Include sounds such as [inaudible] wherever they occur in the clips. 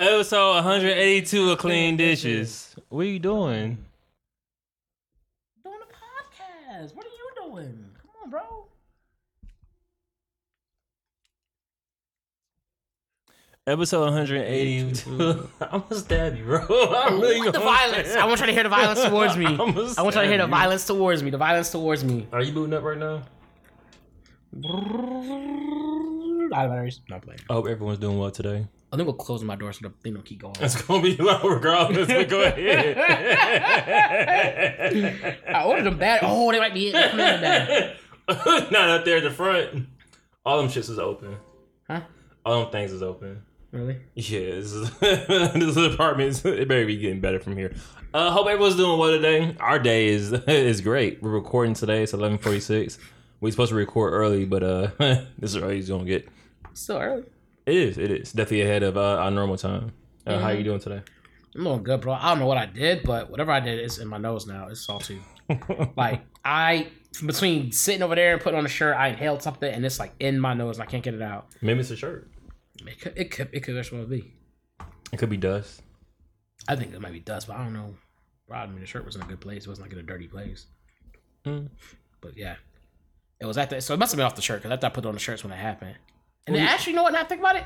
Episode 182 of Clean Dishes. What are you doing? Doing a podcast. What are you doing? Come on, bro. Episode 182. [laughs] I'm gonna stab you, bro. [laughs] I'm really What the gonna- violence? I want y'all to hear the violence towards me. [laughs] I'm gonna I want y'all to hear the you. violence towards me. The violence towards me. Are you booting up right now? Out of batteries. Not. I hope everyone's doing well today. I think we'll close my door so the thing don't keep going. It's gonna be low regardless, but go [laughs] ahead. I ordered them bad. Oh, they might be it. In. [laughs] Not up there at the front. All them shits is open. Huh? All them things is open. Really? Yeah, this, is, [laughs] this apartment it better be getting better from here. Uh, hope everyone's doing well today. Our day is is great. We're recording today. It's eleven forty six. We're supposed to record early, but uh, this is early as gonna get. Still early. It is. It is definitely ahead of uh, our normal time. Uh, How Mhm. you doing today? I'm doing good, bro. I don't know what I did, but whatever I did is in my nose now. It's salty. [laughs] like I between sitting over there and putting on a shirt, I inhaled something and it's like in my nose and I can't get it out. Maybe it's a shirt. It could it could it could well be. It could be dust. I think it might be dust, but I don't know. Bro, I mean the shirt was in a good place. It wasn't like in a dirty place. Mm. But yeah. It was at the so it must have been off the shirt because I thought I put it on the shirts when it happened. And then actually, you know what? Now I think about it,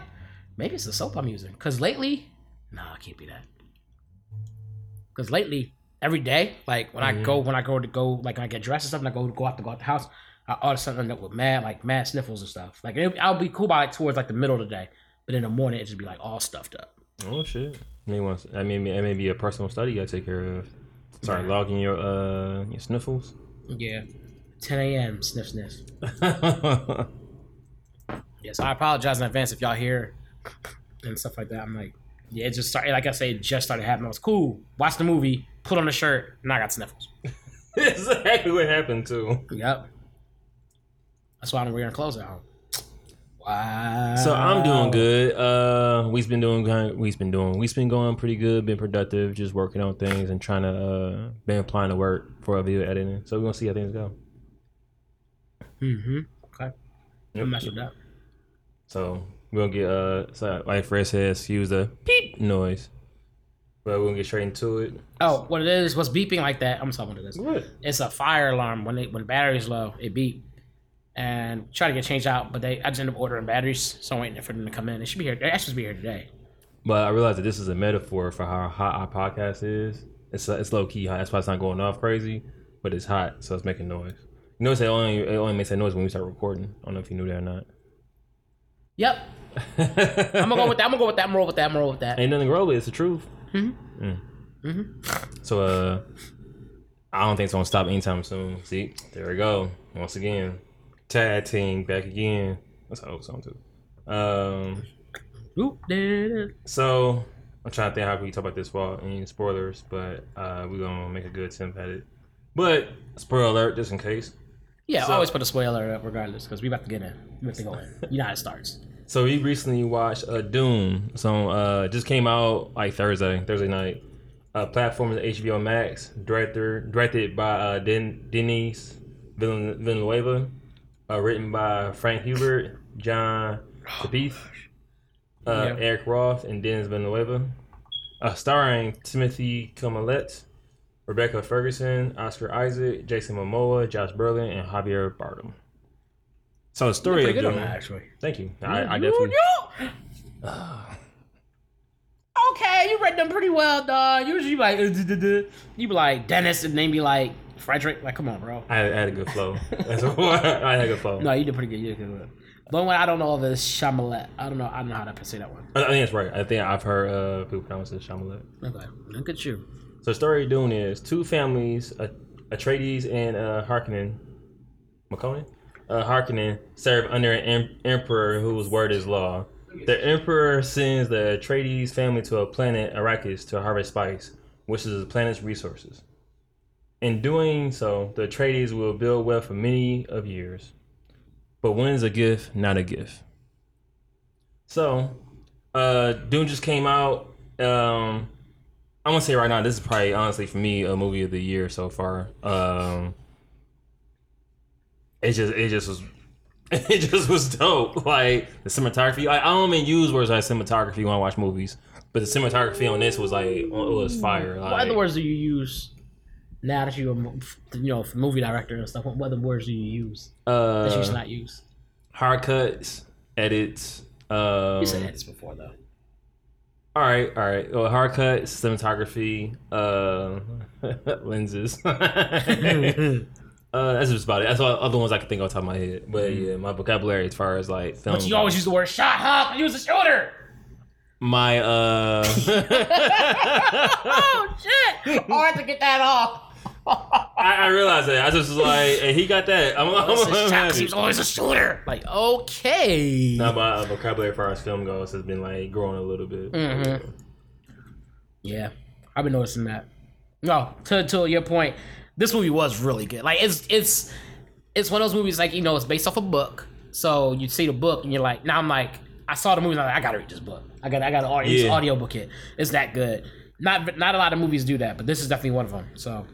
maybe it's the soap I'm using. Cause lately, nah, it can't be that. Cause lately, every day, like when I Mhm. go, when I go to go, like when I get dressed and stuff, and I go to go out to go out the house, I all of a sudden end up with mad, like mad sniffles and stuff. Like it, I'll be cool by like towards like the middle of the day, but in the morning it just be like all stuffed up. Oh shit. Maybe once. I mean, it may be a personal study you gotta take care of. Start Yeah. logging your uh your sniffles. Yeah, 10 a.m. sniff sniff. [laughs] Yes, I apologize in advance if y'all hear and stuff like that. I'm like, yeah, it just started. Like I say, it just started happening. I was cool. Watch the movie, put on the shirt, and I got sniffles. [laughs] Exactly what happened too. Yep. That's why I'm wearing clothes at home. Wow. So I'm doing good. Uh, we've been doing good. We've been doing. We've been going pretty good. Been productive. Just working on things and trying to uh, been applying to work for a video editing. So we're gonna see how things go. Mm-hmm. Okay. Yep. I'm mess with that. So we're gonna get uh, so like Fred says, excuse the beep noise. But we're gonna get straight into it. Oh, what it is? What's beeping like that? I'm talking about this. What? It's a fire alarm. When it when the battery's low, it beep. And try to get changed out, but they I just end up ordering batteries, so I'm waiting for them to come in. They should be here. Supposed to be here today. But I realized that this is a metaphor for how hot our podcast is. It's it's low key hot. That's why it's not going off crazy, but it's hot, so it's making noise. You notice it only it only makes that noise when we start recording. I don't know if you knew that or not. Yep. I'm gonna go with that. I'm gonna go with that. I'm gonna roll with that. I'm gonna roll with that. Ain't nothing wrong with it. It's the truth. Mhm. Mm. Mhm. So uh, I don't think it's gonna stop anytime soon. See, there we go. Once again, tag team back again. That's an old song too. Um, Oop, so I'm trying to think how can we talk about this without any spoilers, but uh, we're gonna make a good attempt at it. But spoiler alert, just in case. Yeah, So- always put a spoiler up regardless, because we about to get in. We about to go in. You know how it starts. [laughs] So we recently watched uh, Dune. So uh, just came out like Thursday, Thursday night. Uh, platform is HBO Max. Director directed by uh, Den- Denis Villen- Villeneuve. Uh, written by Frank Herbert, John Tapith, uh, Yeah. Eric Roth, and Denis Villeneuve. Uh, starring Timothy Chalamet, Rebecca Ferguson, Oscar Isaac, Jason Momoa, Josh Brolin, and Javier Bardem. So the story of on that, actually. Thank you. I, I definitely. you- [sighs] Okay, you read them pretty well, dog. Usually, you like, uh, you be like Dennis, and then be like Frederick. Like, come on, bro. I had, I had a good flow. [laughs] That's what [laughs] I had a good flow. No, you did pretty good. You did good. The only one I don't know of is Shamalet. I don't know. I don't know how to say that one. I I think that's right. I think I've heard uh, people pronounce it Shamalet. Okay, look at you. So the story of Dune is two families, Atreides and uh, Harkonnen, McConan, uh, Harkonnen serve under an em- emperor whose word is law. The emperor sends the Atreides family to a planet Arrakis to harvest spice, which is the planet's resources. In doing so, the Atreides will build wealth for many of years. But when is a gift not a gift? So, uh, Dune just came out. Um, I'm gonna say right now, this is probably honestly for me a movie of the year so far. Um, it just it just was [laughs] it just was dope. Like the cinematography. I, I don't even use words like cinematography when I watch movies, but the cinematography on this was like it was fire. Like, What other words do you use now that you're a you know movie director and stuff? What other words do you use that you Uh, should not use? hard cuts, edits. Um, You said edits before though. All right, all right. Well, hard cut, cinematography, uh, [laughs] lenses. [laughs] Uh, that's just about it. That's all other ones I can think off the top of my head. But yeah, my vocabulary as far as like film. But you always use the word shot, huh? Use a shooter. my uh. [laughs] Oh shit! Hard to get that off. I, I realized that. I just was like, hey, he got that. I'm, I'm, This I'm happy. he was always a shooter. Like okay. Now my uh, vocabulary as far as film goes has been like growing a little bit. Mhm. Yeah, I've been noticing that. No, to to your point, this movie was really good. Like it's it's it's one of those movies like you know it's based off a book, so you see the book and you're like, now I'm like, I saw the movie, and I'm like, I gotta read this book. I got I got an audio, Yeah. audio book it. It's that good. Not not a lot of movies do that, but this is definitely one of them. So.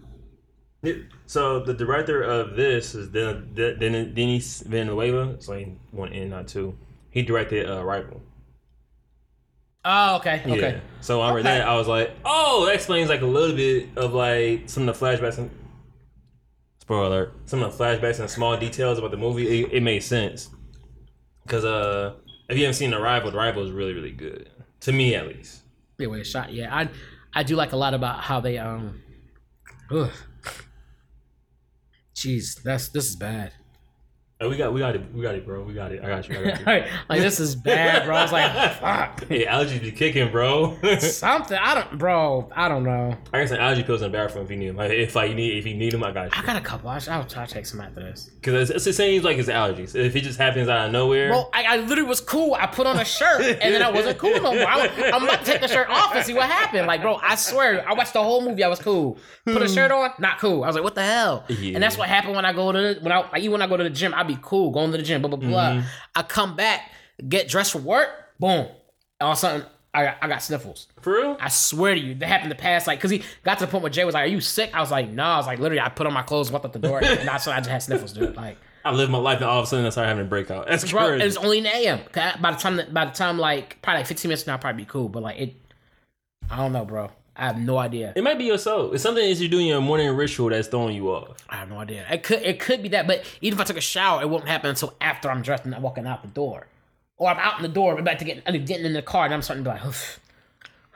So the director of this is Den- Den- Den- Denis Villeneuve. It's like one N, not two. He directed uh, Rival. oh okay Yeah. okay So I read Okay. that. I was like, oh, that explains like a little bit of like some of the flashbacks. And, spoiler alert. Some of the flashbacks and small details about the movie. It, it made sense. Because uh, if you haven't seen The Rival, The Rival is really, really good. To me, at least. yeah shot yeah I I do like a lot about how they um. Ugh. Jeez, that's this is bad. Oh, we got, we got it, we got it, bro. We got it. I got you. I got [laughs] you. like this is bad, bro. I was like, [laughs] fuck. Hey, allergies be kicking, bro. I [laughs] Something I don't, bro. I don't know. I got some allergy pills in the bathroom if you need them. Like, if you need if you need them, I got you. I got a couple. I will try to take some after this. Because it's, it's, it seems like it's allergies. If it just happens out of nowhere, Bro, I, I literally was cool. I put on a shirt and then I wasn't cool no more. I, am about to take the shirt off and see what happened. Like, bro, I swear, I watched the whole movie. I was cool. Put a hmm. shirt on, not cool. I was like, what the hell? Yeah. And that's what happened when I go to the, when I like, even when I go to the gym. I be cool going to the gym. Blah blah blah. Mhm. I come back, get dressed for work. Boom. All of a sudden, I got, I got sniffles. for real. I swear to you, that happened to pass like because he got to the point where Jay was like, "Are you sick?" I was like, "No." I was like, literally, I put on my clothes, walked out the door, and [laughs] that's when I just had sniffles, dude. Like, I lived my life and all of a sudden I started having a breakout. That's bro, crazy. it's only 9 a.m. I- By the time, by the time, like probably like 15 minutes now, I'll probably be cool. But like it, I don't know, bro. I have no idea. It might be yourself. It's something that you're doing your morning ritual that's throwing you off. I have no idea. It could, it could be that. But even if I took a shower, it won't happen until after I'm dressed and I'm walking out the door, or I'm out in the door, I'm about to get, I'm getting in the car, and I'm starting to be like, "Oof,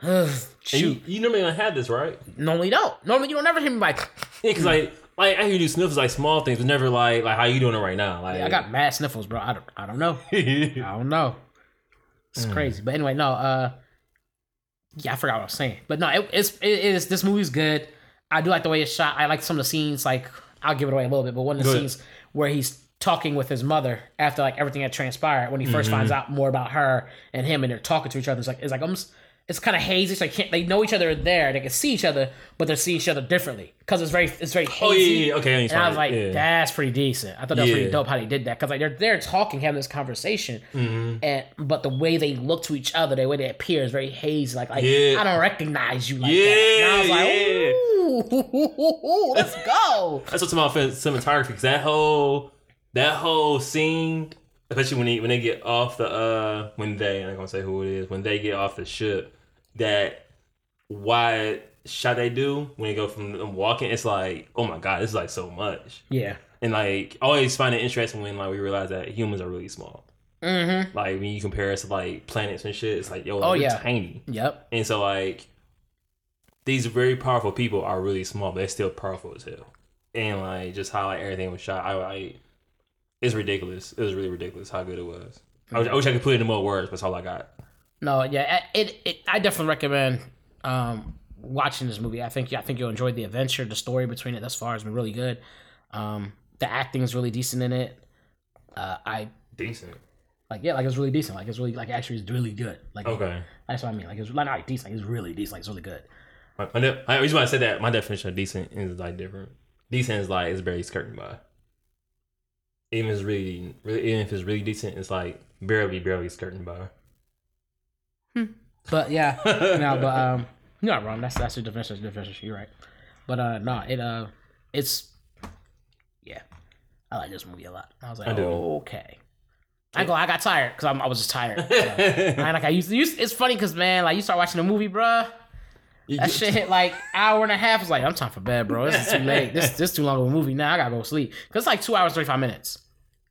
oof, And shoot. you, you normally don't have this, right? Normally, don't. Normally, you don't ever hear me like. [laughs] Yeah, because like, like I hear you do sniffles like small things, but never like like how you doing it right now. Like I got mad sniffles, bro. I don't, I don't know. I [laughs] I don't know. It's crazy. But anyway, no, uh yeah, I forgot what I was saying. But no, it, it's it is this movie's good. I do like the way it's shot. I like some of the scenes, like I'll give it away a little bit, but one of the Go ahead. scenes where he's talking with his mother after like everything had transpired, when he 1st mm-hmm. finds out more about her and him and they're talking to each other, it's like it's like almost it's kind of hazy. so like can't, they know each other there, they can see each other, but they see each other differently because it's very it's very hazy. Oh yeah, yeah, okay. And I was like, yeah. that's pretty decent. I thought that was pretty dope how they did that because like they're they're talking, having this conversation, Mhm. and but the way they look to each other, the way they appear is very hazy. Like, like. I don't recognize you like Yeah, that. And I was like, ooh, [laughs] let's go. That's what's about cinematography. Because that whole that whole scene, especially when they when they get off the uh when they I'm not gonna say who it is when they get off the ship, that wide shot they do when they go from them walking, it's like oh my god, it's like so much. Yeah. And like I always find it interesting when like we realize that humans are really small. Mm-hmm. Like when you compare us to like planets and shit, it's like yo, Oh, we're yeah. tiny. Yep. And so like these very powerful people are really small, but they're still powerful as hell. And like just how like everything was shot, I, I it's ridiculous. It was really ridiculous how good it was. I wish, I wish I could put it in more words, but that's all I got. No, yeah, it, it I definitely recommend um watching this movie. I think I think you'll enjoy the adventure, the story between it thus far has been really good. Um, the acting is really decent in it. Uh, I Decent. like yeah, like it's really decent. Like it's really like actually it's really good. Like Okay. that's what I mean. Like it's not like decent. Like it's really decent. Like it's really good. My, my de- I reason why I said that my definition of decent is like different. Decent is like it's very skirting by. Even if it's really, really, even if it's really decent, it's like barely, barely skirting by. But yeah, [laughs] no, but um, you're not wrong. That's that's the definition. Definition. You're right. But uh, no, it uh, it's yeah, I like this movie a lot. I was like, I do. okay, I go, I got tired because I was just tired. So, [laughs] I, like I used to. Use, it's funny because man, like you start watching a movie, bruh. That shit hit like hour and a half. It's like I'm time for bed, bro. This is too [laughs] late. This this too long of a movie. Now I gotta go sleep because it's like two hours thirty five minutes.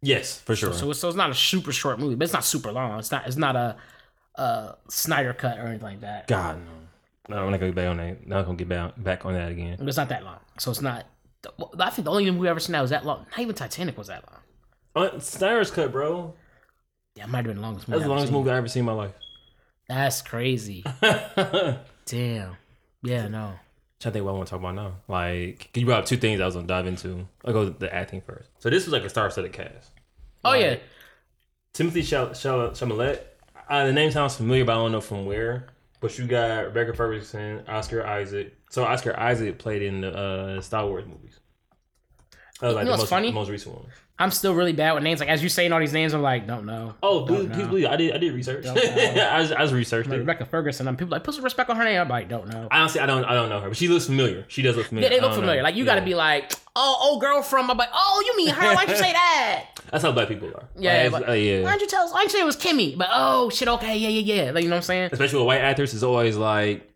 Yes, for sure. So it's, so it's not a super short movie, but it's not super long. It's not it's not a, a Snyder cut or anything like that. God no. No, I'm not gonna get back on that. Not gonna get back back on that again. It's not that long. So it's not. I think the only movie we ever seen that was that long. Not even Titanic was that long. Uh, Snyder's cut, bro. Yeah, it might have been the longest movie. That's the longest seen. movie I ever seen in my life. That's crazy. [laughs] Damn. Yeah, no. Trying to think what I want to talk about now. Like, you brought up two things I was gonna dive into. I'll go with the acting first. So this was like a star-studded cast. Oh Like, yeah. Timothy Chal- Chal- Chalamet. Uh, the name sounds familiar, but I don't know from where. But you got Rebecca Ferguson, Oscar Isaac. So Oscar Isaac played in the uh, Star Wars movies. That was like You know the what's most, funny? most recent one. I'm still really bad with names. Like as you saying all these names, I'm like, don't know. Oh, know. please believe I did. I did research. [laughs] I, I just researched Like it. Rebecca Ferguson. And people like put some respect on her name. I'm like, don't know. Honestly, I don't. I don't know her, but she looks familiar. She does look familiar. Yeah, they look familiar. know. Like you got to be like, oh, old girl from. I'm like, oh, you mean her? Why'd you say [laughs] that? That's how black people are. Yeah, Like, but- uh, yeah. Why'd you tell us? Why'd you say it was Kimmy? But oh shit, okay, yeah, yeah, yeah. Like you know what I'm saying? Especially with white actors, is always like,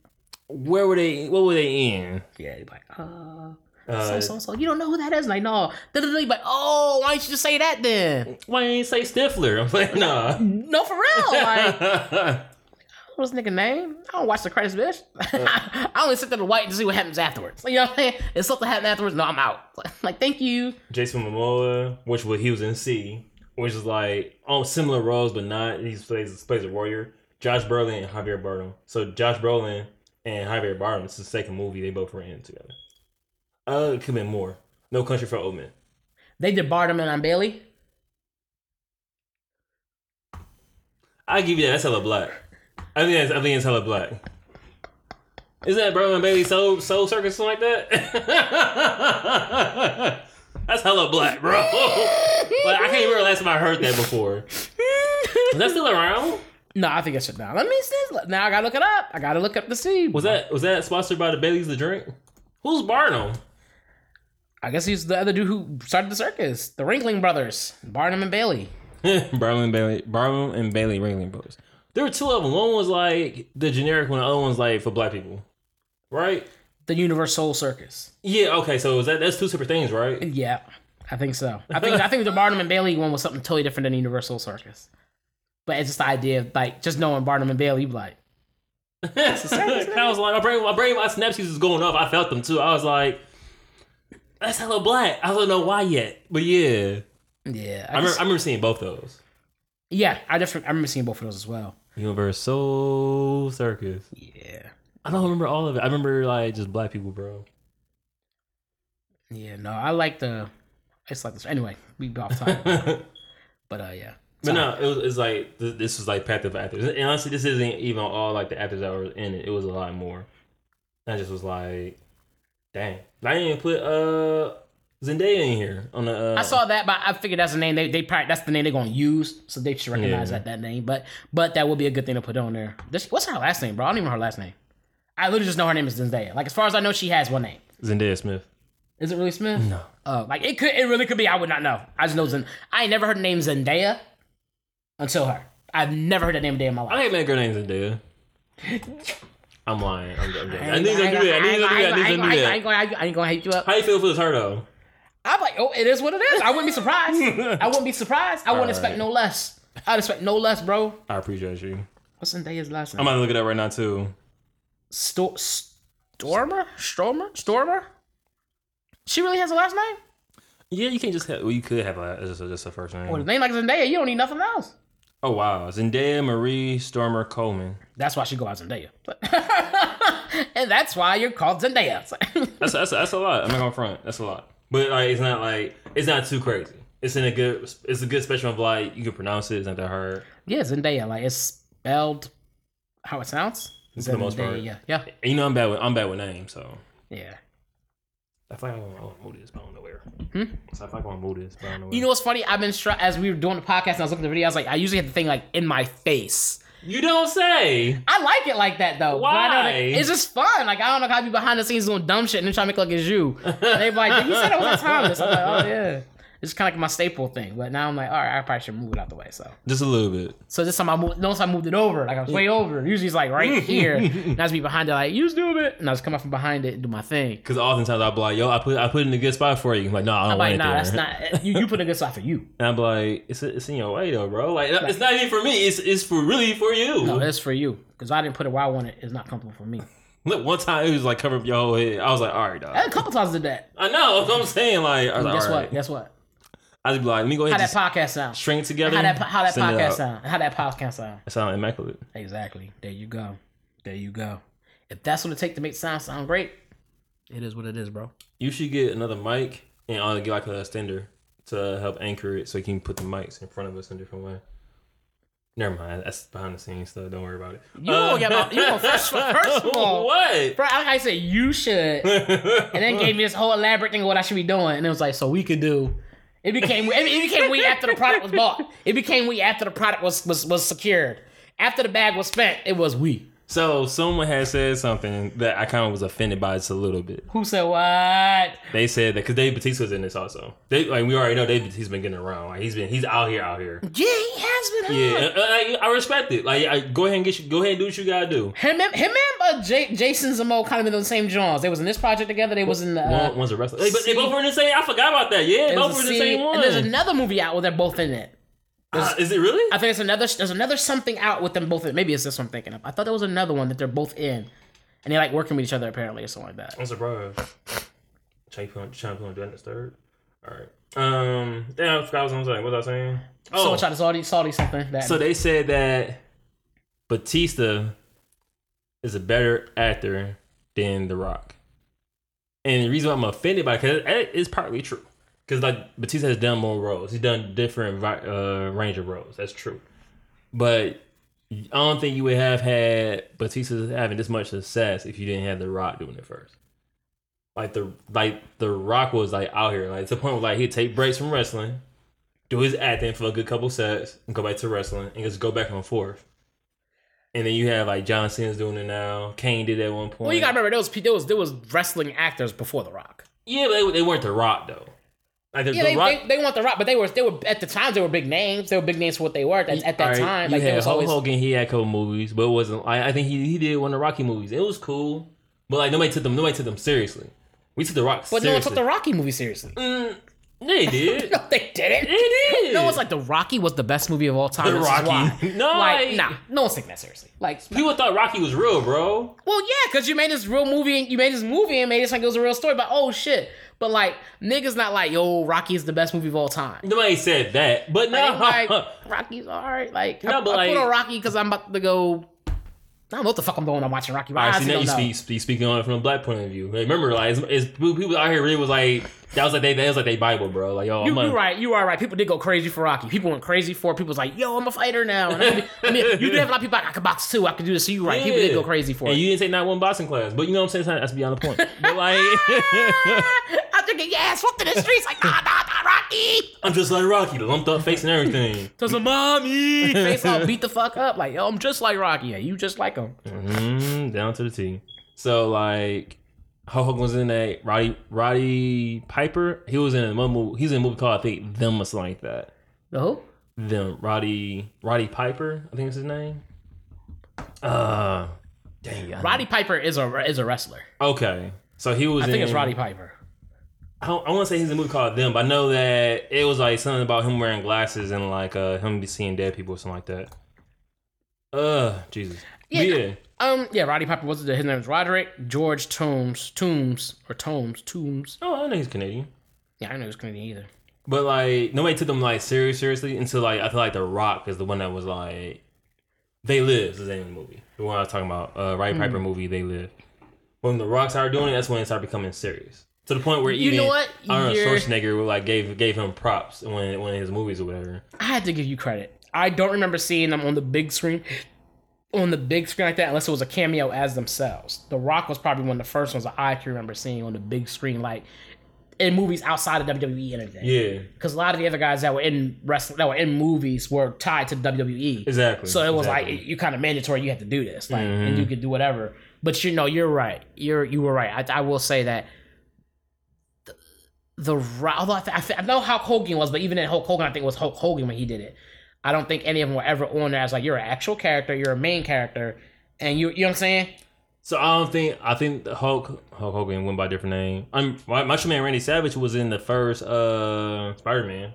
where were they? What were they in? Yeah, like, uh, Uh, so so. You don't know who that is? Like no. Like, oh, why didn't you just say that then? why didn't you say Stifler? I'm like, [laughs] nah. No, for real. Like. [laughs] What's this nigga name? I don't watch the credits, bitch. [laughs] I only sit there to wait to see what happens afterwards. You know what I'm saying? If something happens afterwards, no, I'm out. Like, thank you. Jason Momoa, which was he was in See, which is like oh similar roles but not. He plays plays a warrior. Josh Brolin and Javier Bardem. So Josh Brolin and Javier Bardem. It's the second movie they both were in together. Uh, it could have been more. No Country for Old Men. They did Bartman on Bailey. I give you that. That's hella black. I think that's, I think it's hella black. Isn't that Berlin Bailey Soul Soul Circus something like that? [laughs] that's hella black, bro. [laughs] like I can't remember the last time I heard that before. Is that still around? No, I think I should now. Let me see. Now I gotta look it up. I gotta look up to see. Was that was that sponsored by the Bailey's the drink? Who's Barnum? I guess he's the other dude who started the circus. The Ringling brothers, Barnum and Bailey. [laughs] Barnum and Bailey, Barnum and Bailey Ringling Brothers. There were two of them. One was like the generic one. The other one's like for black people, right? The UniverSoul Circus. Yeah. Okay. So is that that's two separate things, right? Yeah, I think so. I think I think the Barnum and Bailey one was something totally different than UniverSoul Circus. But it's just the idea of like just knowing Barnum and Bailey, you be like, [laughs] I was like, my brain, my brain, my synapses was going off. I felt them too. I was like, that's hella black. I don't know why yet, but yeah, yeah, I I remember, just- I remember seeing both of those. yeah, I just I remember seeing both of those as well. UniverSoul Circus. Yeah, I don't remember all of it. I remember like just black people, bro. yeah, no, I like the. It's like this. Anyway, we be off time, but [laughs] but uh, yeah. But no, it was, it's like th- this was like packed of actors. And honestly, this isn't even all like the actors that were in it. It was a lot more. I just was like, dang, I didn't even put uh Zendaya in here on the. Uh, I saw that, but I figured that's the name they they probably that's the name they're gonna use, so they should recognize Yeah. that that name. But but that would be a good thing to put on there. This, what's her last name, bro? I don't even know her last name. I literally just know her name is Zendaya. Like as far as I know, she has one name. Zendaya Smith. Is it really Smith? No. Oh, like it could, it really could be. I would not know. I just know Zend. I ain't never heard the name Zendaya until her. I've never heard that name a day in my I life. ain't met a girl named Zendaya. [laughs] I'm lying. I'm, I'm joking. I ain't knew you gonna- do that. I knew you gonna do that. I knew you gonna do I that. ain't gonna- I ain't gonna hate you up. How you feel for was her though? I'm like, oh, it is what it is. I wouldn't be surprised. [laughs] I wouldn't be surprised. I wouldn't expect no less. I'd expect no less, bro. I appreciate you. What's Zendaya's last name? I'm gonna look it up right now too. Sto- Stoermer? Stoermer? Stoermer? She really has a last name? Yeah, you can't just have. Well, you could have a just a, just a first name. Well, name like Zendaya, you don't need nothing else. Oh wow, Zendaya Maree Stoermer Coleman. That's why she go out Zendaya. [laughs] and that's why you're called Zendaya. [laughs] That's that's that's a lot. I'm not gonna front. That's a lot. But like, it's not like it's not too crazy. It's in a good. It's a good spectrum of like you can pronounce it. It's not that hard. yeah, Zendaya. Like it's spelled how it sounds. For the most part. Zendaya. Yeah. And you know I'm bad with I'm bad with names, so Yeah. I feel like I want to move this, but I don't know where. Hmm? So I feel like I want to move this, but I don't know where. You know what's funny? I've been str- as we were doing the podcast and I was looking at the video, I was like, I usually have the thing like in my face. You don't say. I like it like that though. but I know that- Why? It's just fun. Like I don't know how to be behind the scenes doing dumb shit and then trying to make it like it's you. And they be like, Did you say that was Thomas? I'm like, oh yeah. It's kind of like my staple thing. But now I'm like, all right, I probably should move it out the way. So, Just a little bit. so this time I moved. Notice I moved it over. Like I was way mm. over. Usually it's like right mm. here. and I was be behind it, like you just do it, and I was come up from behind it and do my thing. Because oftentimes I'll be like, yo, I put I put it in a good spot for you. I'm like, no, I don't I'm want like, nah, that's not. Eh, you, you put a good spot for you. [laughs] And I'm like, it's it's in your way though, bro. Like it's not even for me. It's it's for really for you. No, it's for you because I didn't put it where I want it. It's not comfortable for me. [laughs] Look, one time it was like cover up your whole head. I was like, all right, dog. A couple times did that. I know. That's what I'm saying. Like, I was like, Guess what? right. Guess what? I just be like, let me go How ahead and that podcast sound? string together. How that how that podcast sound? How that podcast sound? It sound immaculate. Exactly. There you go. There you go. If that's what it take to make sound sound great, it is what it is, bro. You should get another mic and I'll get like a extender to help anchor it so you can put the mics in front of us in a different way. Never mind. That's behind the scenes stuff. Don't worry about it. You gonna get my, you gonna first, uh, first of [laughs] all, what? bro, I, I said you should, and then gave me this whole elaborate thing of what I should be doing, and it was like, so we could do. It became it, became we after the product was bought. It became we after the product was was was secured. After the bag was spent, it was we. So someone had said something that I kind of was offended by just a little bit. Who said what? They said that because Dave Batista's in this also. They like we already know Dave Batista's been getting around. Like he's been he's out here out here. Yeah, he has been. Yeah, on. uh, I, I respect it. Like I, go ahead and get you, go ahead and do what you gotta do. Him, him, him and uh, J- Jason Zamo kind of been on the same Jones. They was in this project together. They was in the. Uh, One, one's a wrestler. Hey, but they both were in the same. I forgot about that. Yeah, both were in the same one. And there's another movie out where they're both in it. Uh, is it really? I think it's another. There's another something out with them both. in Maybe it's this one I'm thinking of. I thought there was another one that they're both in, and they like working with each other apparently or something like that. I'm surprised. Champion, champion, doing this third. All right. Um. Damn, I forgot what I was saying. What was I saying? Oh. Oh, So I Saudi Saudi something that. so they said that Batista is a better actor than The Rock, and the reason why I'm offended by it because it is partly true. Because like Batista has done more roles, he's done different uh, range of roles. That's true, but I don't think you would have had Batista having this much success if you didn't have The Rock doing it first. Like the like the Rock was like out here, like to the point where like he'd take breaks from wrestling, do his acting for a good couple sets, and go back to wrestling, and just go back and forth. And then you have like John Cena's doing it now. Kane did it at one point. well, you gotta remember there was there was there was wrestling actors before The Rock. yeah, but they, they weren't The Rock though. Like the, Yeah, the they, Rock. they, they want The Rock, but they were they were at the time they were big names. They were big names for what they were at, at that All right, time. you Like had was Hulk always Hogan. He had a couple movies, but it wasn't. I, I think he he did one of the Rocky movies. It was cool, but like nobody took them. Nobody took them seriously. We took the Rock. But no one took the Rocky movie seriously. Mm, they did. [laughs] No, they didn't. They did. No one's like the Rocky was the best movie of all time. The Rocky. why. [laughs] No, like I- nah, no one's taking that seriously. Like, People thought Rocky was real, bro. well, yeah, because you made this real movie, and you made this movie and made it like it was a real story. But oh shit, but like niggas not like yo, Rocky is the best movie of all time. Nobody said that, but no. Like, like, [laughs] Rocky's alright. Like No, I, but I put on Rocky because I'm about to go. I don't know what the fuck I'm doing. when I'm watching Rocky. All I right, see, now you speak, speak, speaking on it from a black point of view. Like, remember, like, it's, it's, people out here really was like, that was like they, that was like they Bible, bro. Like, yo, You, you right. You are right. People did go crazy for Rocky. People went crazy for. it. People was like, "Yo, I'm a fighter now." And I [laughs] mean, I mean, you did have a lot of people like, "I can box too. I can do this." So you right. People did go crazy for And it. you didn't take not one boxing class, but you know what I'm saying? That's beyond the point. But like, [laughs] I'm thinking, yeah, swept in the streets like, nah, nah, nah, Rocky. I'm just like Rocky, lumped up face and everything. [laughs] To some mommy. Face all beat the fuck up. Like, yo, I'm just like Rocky. Yeah, you just like him. hmm down to the T. So like, Hulk Hogan was in a Roddy Roddy Piper. He was in a movie. He's in a movie called I think Them or something like that. The who? Them Roddy Roddy Piper. I think is his name. Uh, dang. I- Roddy Piper is a is a wrestler. Okay, so he was. I think in, it's Roddy Piper. I, I want to say he's in a movie called Them, but I know that it was like something about him wearing glasses and like uh him be seeing dead people or something like that. Uh, Jesus. Yeah, Yeah. Um, yeah, Roddy Piper was it? his name is Roderick George Toombs, Toombs or Tombs, Toombs. Oh, I know he's Canadian. Yeah, I know he was Canadian either. But like nobody took them like serious seriously until like I feel like The Rock is the one that was like They Live is the name of the movie. The one I was talking about, uh Roddy Hmm. Piper movie, They Live. When The Rock started doing it, that's when it started becoming serious. To the point where You even know what? Arnold You're- Schwarzenegger like gave gave him props when one of his movies or whatever. I had to give you credit. I don't remember seeing them on the big screen, on the big screen like that, unless it was a cameo as themselves. The Rock was probably one of the first ones that I can remember seeing on the big screen, like in movies outside of WWE and everything. Yeah, Because a lot of the other guys that were in wrestling, that were in movies, were tied to WWE. exactly. So it was exactly. like you kind of mandatory. You had to do this, like, and Mhm. you could do whatever. But you know, you're right. You're you were right. I, I will say that the, Although I, th- I, know Hulk Hogan was, but even in Hulk Hogan, I think it was Hulk Hogan when he did it. I don't think any of them were ever on there as like you're an actual character, you're a main character, and you you know what I'm saying? So I don't think I think Hulk Hulk Hogan went by a different name. I'm Macho Man Randy Savage was in the first uh Spider Man.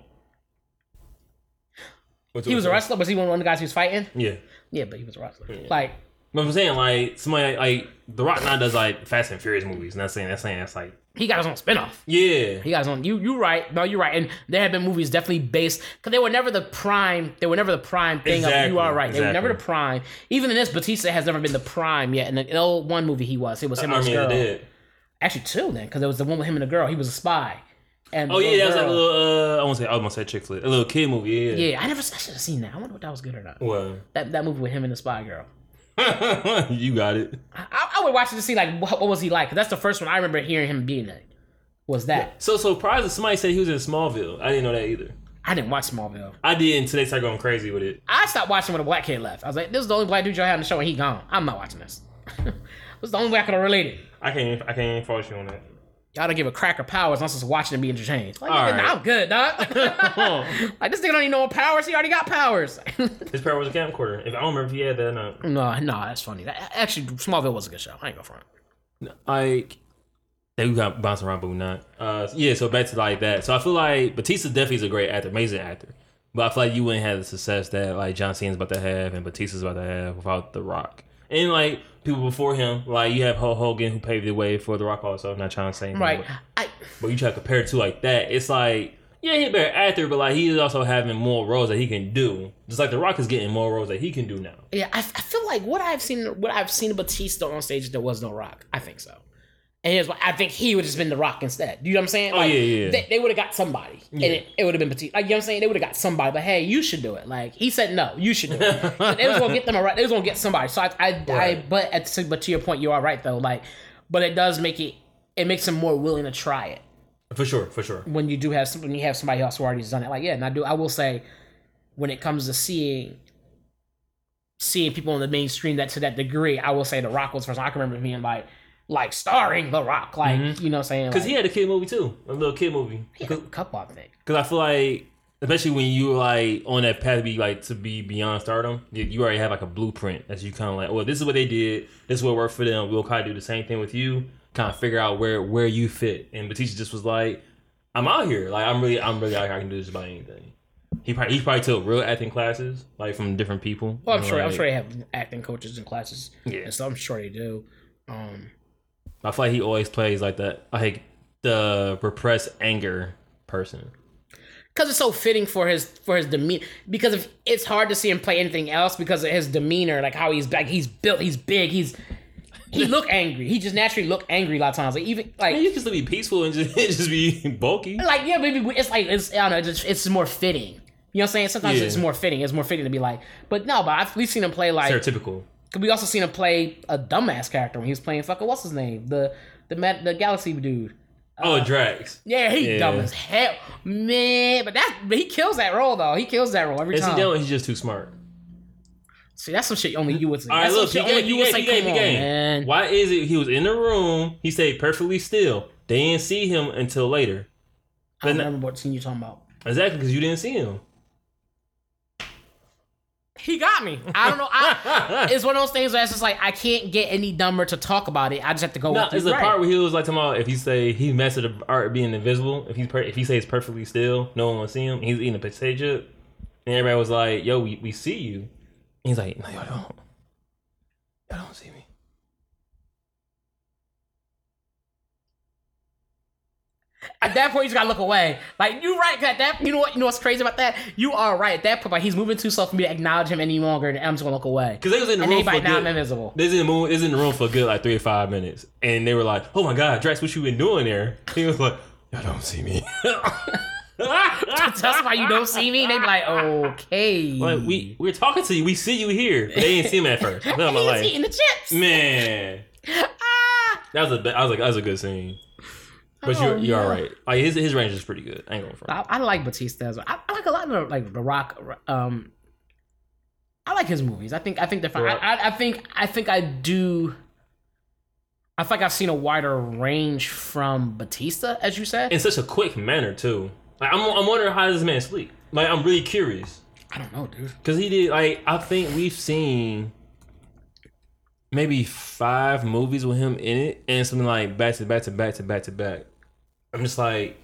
He was a wrestler. Was he one of the guys he was fighting? Yeah. Yeah, but he was a wrestler. Like But I'm saying like somebody like The Rock now does like Fast and Furious movies. Not saying that's saying that's like he got his own spinoff. yeah. He got his own. You you right? No, you're right. And there have been movies definitely based because they were never the prime. They were never the prime thing. Of, you are right. They were never the prime. Even in this, Batista has never been the prime yet. In the old one movie, he was. It was him and I mean, girl. did. Actually, two then, because there was the one with him and the girl. He was a spy. And Oh yeah, that was like a little. Uh, I want to say I was gonna say chick flick, a little kid movie. Yeah. Yeah, I never. I should have seen that. I wonder if that was good or not. Well, That that movie with him and the spy girl. [laughs] you got it. I, I would watch it to see like what, what was he like. that's the first one I remember hearing him being in. Was that So so surprised that somebody said he was in Smallville. I didn't know that either. I didn't watch Smallville. I did until they started going crazy with it. I stopped watching when a black kid left. I was like, this is the only black dude y'all had on the show and he gone. I'm not watching this. [laughs] this is the only way I could have related. I can't. I can't even fault you on that. Y'all don't give a cracker powers. I'm supposed to watch it and be entertained. Like, All nigga, right. nah, I'm good, dog. [laughs] like this nigga don't even know what powers. He already got powers. [laughs] His power was a camcorder. If I don't remember if he had that or not. no, no, that's funny. That, actually, Smallville was a good show. I ain't go front. like they got bouncing around, but we're not. Uh, yeah. So back to like that. So I feel like Batista definitely is a great actor, amazing actor. But I feel like you wouldn't have the success that like John Cena's about to have and Batista's about to have without The Rock. And like people before him, like you have Hulk Hogan who paved the way for The Rock. Also, I'm not trying to say anything, Right. but, I but you try to compare it to like that. It's like yeah, he's a better actor, but like he's also having more roles that he can do. Just like The Rock is getting more roles that he can do now. yeah, I, I feel like what I've seen, what I've seen Batista on stage, there was no Rock. I think so. And here's why I think he would have just been the Rock instead. Do you know what I'm saying? Oh, Like, yeah, yeah. They, they would have got somebody, and it, it would have been Batista. Like you know what I'm saying? They would have got somebody, but hey, you should do it. Like he said, no, you should do it. [laughs] So they was gonna get them right. They was gonna get somebody. So I, I, I but at, but to your point, you are right though. Like, but it does make it, it makes them more willing to try it For sure, for sure. when you do have some, when you have somebody else who already has done it. Like, yeah, and I do. I will say, when it comes to seeing seeing people in the mainstream that to that degree, I will say The Rock was first. I can remember being like, like starring The Rock, like you know, what I'm saying Because like, he had a kid movie too, a little kid movie. he had a couple, I think. Because I feel like, especially when you like on that path to be like to be beyond stardom, you, you already have like a blueprint that you kind of like. Well, this is what they did. This is what worked for them. We'll kind of do the same thing with you. Kind of figure out where where you fit. And Batista just was like, I'm out here. Like I'm really I'm really out here. I can do this about anything. He probably he probably took real acting classes like from different people. Well, I'm sure. I'm sure they have acting coaches and classes. Yeah. and so I'm sure they do. Um, I feel like he always plays like that. Like the repressed anger person. because it's so fitting for his for his demeanor. Because if it's hard to see him play anything else because of his demeanor, like how he's like he's built, he's big, he's he [laughs] look angry. He just naturally look angry a lot of times. Like even like Man, you can still be peaceful and just, [laughs] just be bulky. like yeah, maybe it's like it's I don't know, it's, it's more fitting. You know what I'm saying? Sometimes Yeah. it's more fitting. It's more fitting to be like, but no, but I've, we've seen him play like. Stereotypical. We also seen him play a dumbass character when he was playing fucking what's his name the the Met, the Galaxy dude. Oh, uh, Drax. Yeah, he Yeah. dumb as hell, man. But that but he kills that role though. He kills that role every Is he time. doing? He's just too smart. See, that's some shit only you would say. All right, That's look, some he shit game, only you would game, say. he game, Come he on, game. man. Why is it he was in the room? He stayed perfectly still. They didn't see him until later. I don't But- remember what scene you talking about. Exactly, because you didn't see him. He got me. I don't know. I, [laughs] it's one of those things where it's just like I can't get any dumber to talk about it. I just have to go. No, with it's you. the Right. part where he was like "Tomorrow, if he say he messed with the art being invisible. If he's per- if he stays perfectly still, no one will see him. He's eating a potato chip, and everybody was like, "Yo, we, we see you." And he's like, "No, y'all don't. Y'all don't see me." At that point, you just gotta look away. Like you right At that, you know what? You know what's crazy about that? You are right. At that point, like he's moving too slow for me to acknowledge him any longer, and I'm just gonna look away. Because they was in the And room for now I'm good. invisible. They was in the room. They was in the room for a good like three or five minutes, and they were like, "Oh my god, Drax, what you been doing there?" [laughs] He was like, "Y'all don't see me." [laughs] That's why you don't see me. They be like, okay. like we we're talking to you. We see you here. But they didn't see him at first. [laughs] I'm And he's like, eating the chips. man, Ah. that was a that was a that was a good scene. But Oh, you're you're yeah. all right. Like his his range is pretty good. I ain't going for. I, I like Batista as well. I, I like a lot of the, like The Rock. Um, I like his movies. I think I think they're fine. Rock. I, I, think I think I do. I feel like I've seen a wider range from Batista, as you said. in such a quick manner too. Like I'm, I'm wondering how does this man sleep. Like I'm really curious I don't know, dude. because he did. Like I think we've seen maybe five movies with him in it, and something like back to back to back to back to back. I'm just like,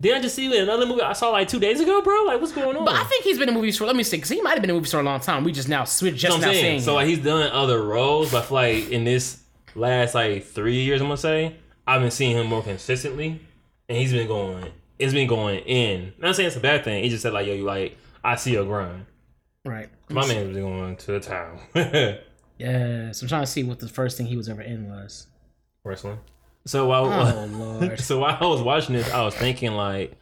did I just see another movie I saw like two days ago, bro? Like what's going on? But I think he's been in movies for. Let me see, because he might have been in movies for a long time. We just now we're just now saying. seeing. So like he's done other roles, but I feel like in this last like three years, I'm gonna say I've been seeing him more consistently, and he's been going. It's been going in. Not saying it's a bad thing. He just said like, yo, you like I see your grind. right. My man's been going to the town. [laughs] Yeah. So I'm trying to see what the first thing he was ever in was. Wrestling. So while Oh [laughs] so while I was watching this, I was thinking like,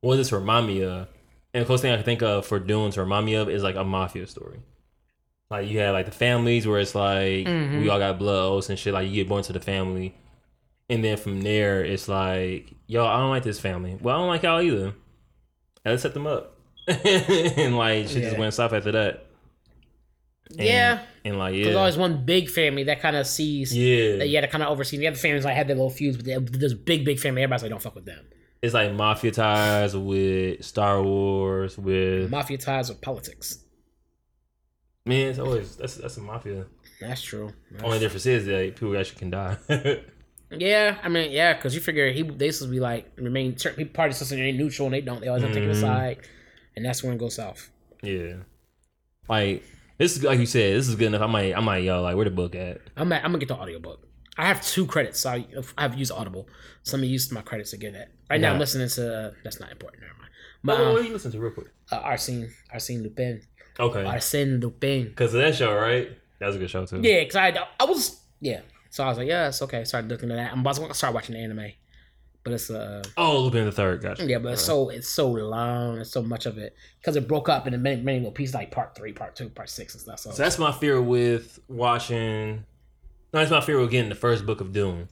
what does this remind me of? And the closest thing I can think of for Dune to remind me of is like a mafia story. Like you have like the families where it's like Mhm. we all got blood oaths and shit. Like you get born to the family, and then from there it's like, yo, I don't like this family. Well, I don't like y'all either. And let's set them up, [laughs] and like shit just went south after that. And, Yeah. and like There's always one big family that kind of sees. yeah, That you had to kind of oversee. The other families like had their little feuds, but there's big, big family. Everybody's like, don't fuck with them. it's like mafia ties with Star Wars with Mafia ties with politics. man. It's always that's that's a mafia. That's true. Only difference is that people actually can die. [laughs] Yeah, I mean, yeah, because you figure he they supposed to be like remain certain people parties supposed to neutral and they don't. They always have to take a Mhm. side, and that's when it goes south. yeah, like this is like you said. This is good enough. I might I might yo like where the book at? I'm at, I'm gonna get the audiobook. I have two credits, so I, I've used Audible. So I'm gonna use my credits to get that. Right now, I'm listening to. that's not important. Never mind. But But what um, you listen to real quick? uh, Arsene, Arsene Lupin, Okay, Arsene Lupin. because of that show, right? That was a good show too. Yeah, because I I was yeah. So I was like, yeah, it's okay. Started looking at that. I'm about to start watching the anime, but it's uh Oh, Lupin the Third. Gotcha. yeah, but it's so it's so long. It's so much of it because it broke up into many many little pieces, like part three, part two, part six, and stuff. So, So that's my fear with watching. No, that's my fear with getting the first book of Dune.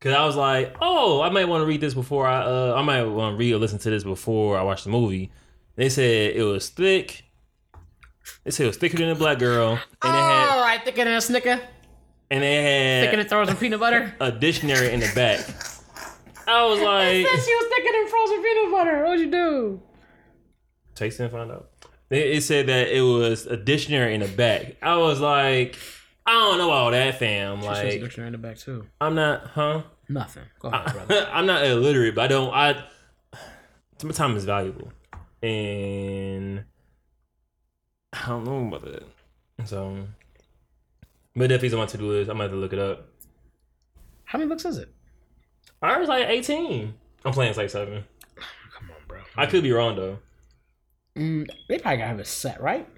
Cause I was like, oh, I might want to read this before I, uh, I might want to read or listen to this before I watch the movie. They said it was thick. They said it was thicker than a black girl, and it had, all right, thicker than a snicker, and they had thicker than had frozen peanut butter. a dictionary in the back. I was It like, said she was thicker than frozen peanut butter. What'd you do? taste it and find out. It, it said that it was a dictionary in the back. I was like, I don't know all that, fam. She shows a Like, dictionary in the back too. I'm not, huh? Nothing. Go ahead, brother. [laughs] I'm not illiterate, but I don't. I [sighs] my time is valuable, and I don't know about that. So, but if he's on my to do list, I'm gonna have to look it up. How many books is it? I was like 18. I'm playing it's like seven. Come on, bro. I could be wrong though. Mm, they probably gotta have a set, right?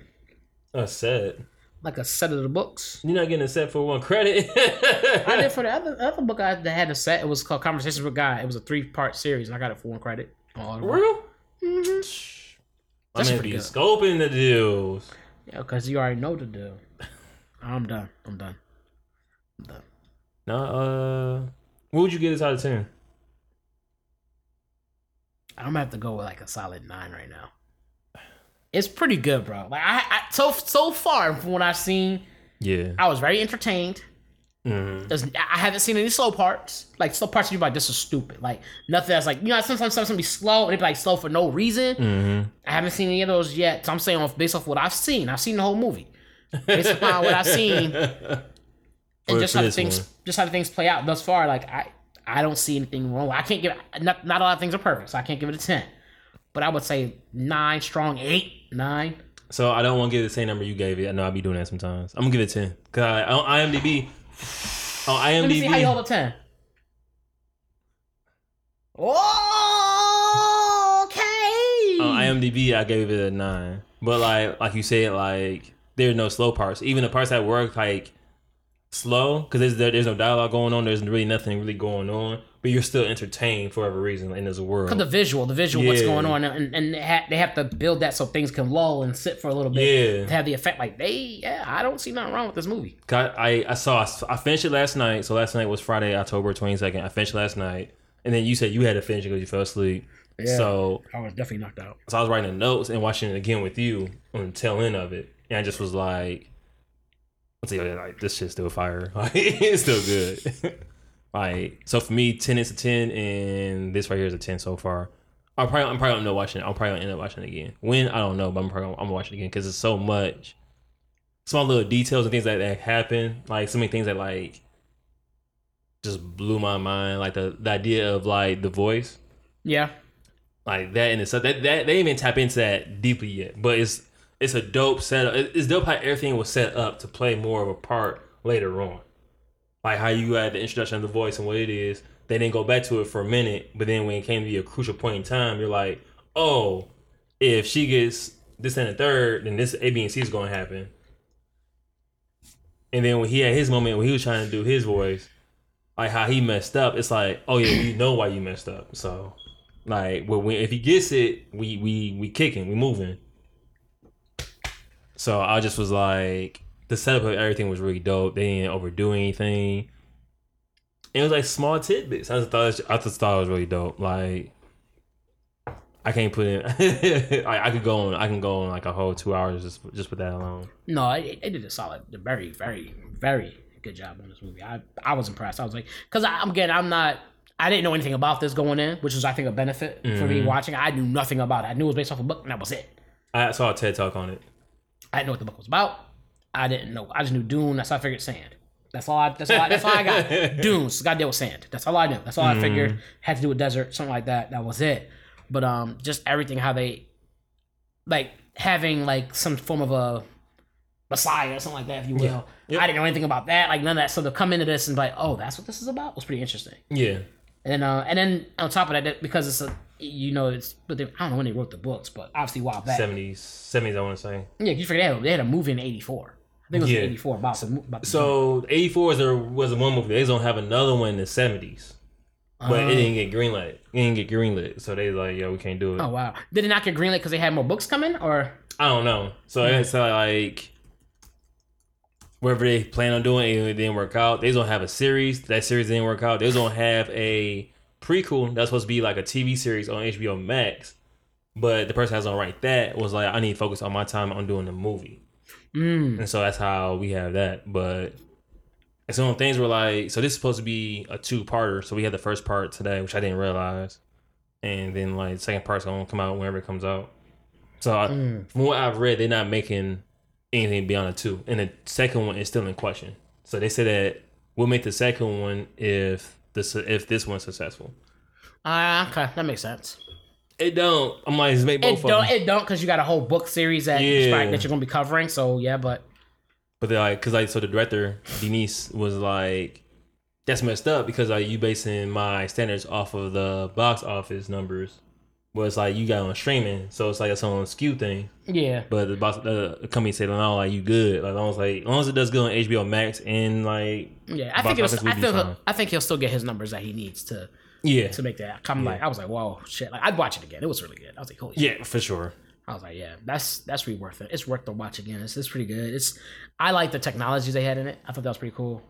A set. Like a set of the books. You're not getting a set for one credit. I did [laughs] for the other other book I that had a set. It was called Conversations with God. It was a three part series, and I got it for one credit. on. Real? Mhm. I'm That's pretty be good. scoping the deals. Yeah, because you already know the deal. [laughs] I'm done. I'm done. I'm done. No, uh, what would you get this out of ten? I'm gonna have to go with like a solid nine right now. It's pretty good, bro. Like I, I so so far from what I've seen, Yeah. I was very entertained. Mm. There's, I haven't seen any slow parts. Like slow parts, you like, this is stupid. Like nothing that's like, you know, sometimes something be slow and it be like slow for no reason. Mm-hmm. I haven't seen any of those yet. So I'm saying off based off what I've seen. I've seen the whole movie. Based upon what I've seen [laughs] and For- just for how things one. just how things play out thus far, like I I don't see anything wrong. I can't give not not a lot of things are perfect, so I can't give it a ten. But I would say nine, strong eight, nine. So I don't want to give the same number you gave it. I know I be doing that sometimes. I'm gonna give it ten because I, on IMDb, on Let me see how you hold IMDb, a ten. Oh, okay. on IMDb, I gave it a nine. But like, like you said, like there's no slow parts. Even the parts that work like slow because there's there, there's no dialogue going on. There's really nothing really going on, but you're still entertained for whatever reason. And there's a world. Cause the visual, the visual, what's going on, and, and they, ha- they have to build that so things can lull and sit for a little bit Yeah. to have the effect. Like they, yeah, I don't see nothing wrong with this movie. I, I saw I finished it last night. So last night was Friday, October twenty second. I finished last night, and then you said you had to finish it because you fell asleep. Yeah. So I was definitely knocked out. so I was writing the notes and watching it again with you on the tail end of it, and I just was like, You like this shit's still fire. [laughs] Like it's still good. [laughs] like so for me, ten is a ten, and this right here is a ten so far. I'm probably I'm probably gonna watching it. I'm probably gonna end up watching it again. When I don't know, but I'm probably gonna, I'm gonna watch it again because it's so much small little details and things that, that happen. Like so many things that like just blew my mind. Like the, the idea of like the voice, Yeah. like that in itself. That, that they even tap into that deeply yet. But it's it's a dope setup. It- It's dope how everything was set up to play more of a part later on. Like how you had the introduction of the voice and what it is. They didn't go back to it for a minute, but then when it came to be a crucial point in time, you're like, oh, if she gets this and the third, then this A, B, and C is going to happen. And then when he had his moment when he was trying to do his voice, like how he messed up, it's like, oh yeah, you know why you messed up. So, like, well, when, if he gets it, we we we kicking, we moving. So I just was like, the setup of everything was really dope. They didn't overdo anything. It was like small tidbits. I just thought it was- I just thought it was really dope. Like I can't put in. [laughs] I, I could go on. I can go on like a whole two hours just just with that alone. No, it, it did a solid, a very, very, very good job on this movie. I, I was impressed. I was like, because I'm again, I'm not, I didn't know anything about this going in, which was I think a benefit for me mm-hmm. watching. I knew nothing about it. I knew it was based off a book, and that was it. I saw a TED talk on it. I didn't know what the book was about. I didn't know. I just knew Dune. That's how I figured sand. That's all. I, that's all. I, that's all I got. [laughs] Dunes. Got to deal with sand. That's all I knew. That's all I figured. Had to do with desert, something like that. That was it. But um, just everything how they, like having like some form of a messiah or something like that, if you will. Yep. I didn't know anything about that. Like none of that. So to come into this and be like, oh, that's what this is about, was pretty interesting. Yeah, And then, uh, and then on top of that- because it's a, you know, it's but they, I don't know when they wrote the books, but obviously a while back. seventies, seventies. I want to say. Yeah, you forget they had, they had a movie in '84. I think it was Yeah. '84 about the about the So eighty four was there was the one movie. They don't have another one in the seventies, but Uh, it didn't get greenlit. It didn't get greenlit. So they like, yo, we can't do it. Oh wow! Did it not get greenlit because they had more books coming, or I don't know. So Hmm. it's uh, like wherever they plan on doing it didn't work out. They don't have a series. That series didn't work out. They don't have a prequel that's supposed to be like a TV series on HBO Max. But the person that's gonna write that was like, I need to focus on my time on doing the movie. mm, And so that's how we have that. But and some things were like, so this is supposed to be a two parter. So we had the first part today, which I didn't realize. And then like the second part's gonna come out whenever it comes out. So I, Mm. from what I've read, they're not making anything beyond a two. And the second one is still in question. So they said that we'll make the second one if this if this one's successful. uh, okay, that makes sense. It don't. I'm like, make both It don't. them. It don't because you got a whole book series that Yeah. that you're gonna be covering. So yeah, but But they're like, cause like, so the director Denise was like, "That's messed up because like you basing my standards off of the box office numbers, where it's like you got on streaming, so it's like it's on skew thing. yeah, But the box, uh, the company said, no, like you good, like long as like, as long as it does good on HBO Max and like, yeah. I think it'll, I feel fine. I think he'll still get his numbers that he needs to yeah, to make that. I'm like, I was like, whoa, shit. Like I'd watch it again. It was really good. I was like, holy shit. yeah, for sure. I was like, yeah, that's that's really worth it. It's worth the watch again. It's, it's pretty good. It's I like the technologies they had in it. I thought that was pretty cool.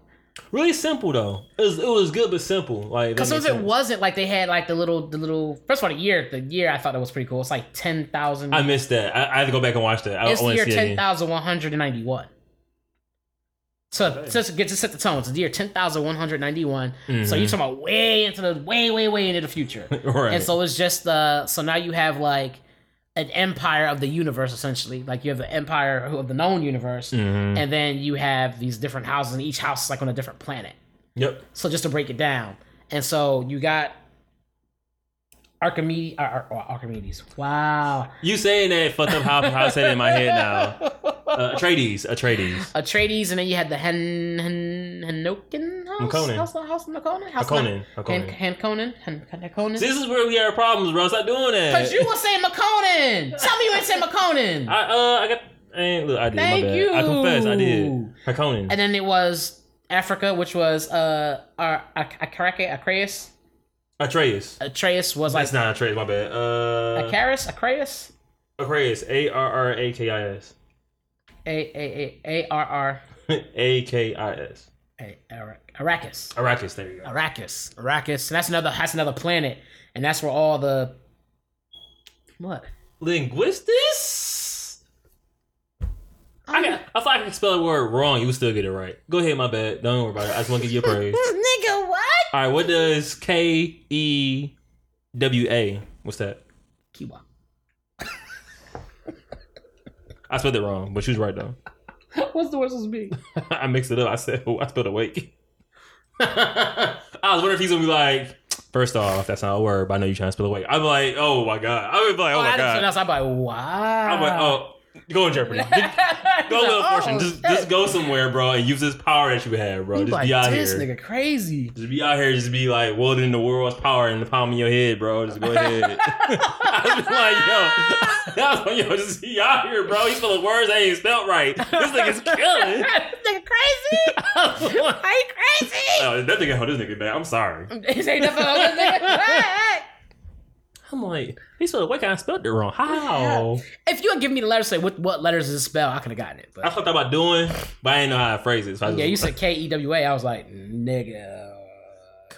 Really simple though. It was, it was good but simple. Like Because that some of makes it wasn't like they had like the little the little first of all the year the year I thought that was pretty cool. It's like ten thousand. I missed that. I, I had to go back and watch that. I, It's the year to see it ten thousand one hundred and ninety one. So just to get to set the tone, it's the year ten thousand one hundred ninety one. So you're talking about way into the way way way into the future. [laughs] Right. And so it's just uh so now you have like an empire of the universe essentially. Like you have the empire of the known universe, Mhm. and then you have these different houses, and each house is like on a different planet. Yep. So just to break it down, and so you got Archimedes. Ar- Ar- Ar- Archimedes. Wow. You saying that fucked up how, how I said it in my head now. Uh, [laughs] Atreides. Atreides. Atreides, and then you had the Hen Hen Henokin house. Harkonnen. House, house Harkonnen. House Hakonnen. Han Hakonnen. Hankonnen. Han Hankonnen. This is where we have problems, bro. Stop doing that. Because you were saying McConan. Tell me you ain't saying McConan. I uh I got and look I did Thank my bad. you. I confess I did. Harkonnen. And then it was Africa, which was uh Ar- Ak- Akarake, Acreus. Atreus. Atreus was like That's not Atreus, my bad. Uh Acaris, Acreus, Aquarius. A R R A K I S. A A A A R R [laughs] A K I S. A Ara- Arrakis, Arrakis, there you go. Arrakis, Arrakis, and that's another that's another planet, and that's where all the what Linguistics? Oh, I got I thought I could spell the word wrong. You would still get it right. Go ahead, my bad. Don't worry about it. I just want to give you a [laughs] praise. Nigga, what? All right, what does K E W A? What's that? Kiwa. [laughs] I spelled it wrong, but she was right though. What's the word supposed to be? [laughs] I mixed it up. I said oh, I spelled awake. [laughs] I was wondering if he's gonna be like, first off, that's not a word, but I know you're trying to spell awake. I'm like, oh my god. I would be like, oh, Oh, my I god. else. I'm like, wow. I'm like, oh, go in Jeopardy. [laughs] Go a little portion. Oh, just, just go somewhere, bro, and use this power that you have, bro. You Just like, be out this here. nigga crazy. Just be out here, just be like wielding the world's power in the palm of your head, bro. Just go ahead. [laughs] [laughs] I was like, yo, I was like, yo, just be out here, bro. He's full of words that ain't spelled right. This nigga's killing. nigga crazy. Are you crazy? oh, that nigga hold this nigga back. I'm sorry. This ain't nothing this nigga. I'm like, he spelled why I spelled it wrong. How? If you had given me the letters, say what what letters is it spell, I could have gotten it. I But thought about doing, but I didn't know how to phrase it. So I just, yeah, you said K E W A. I was like, nigga.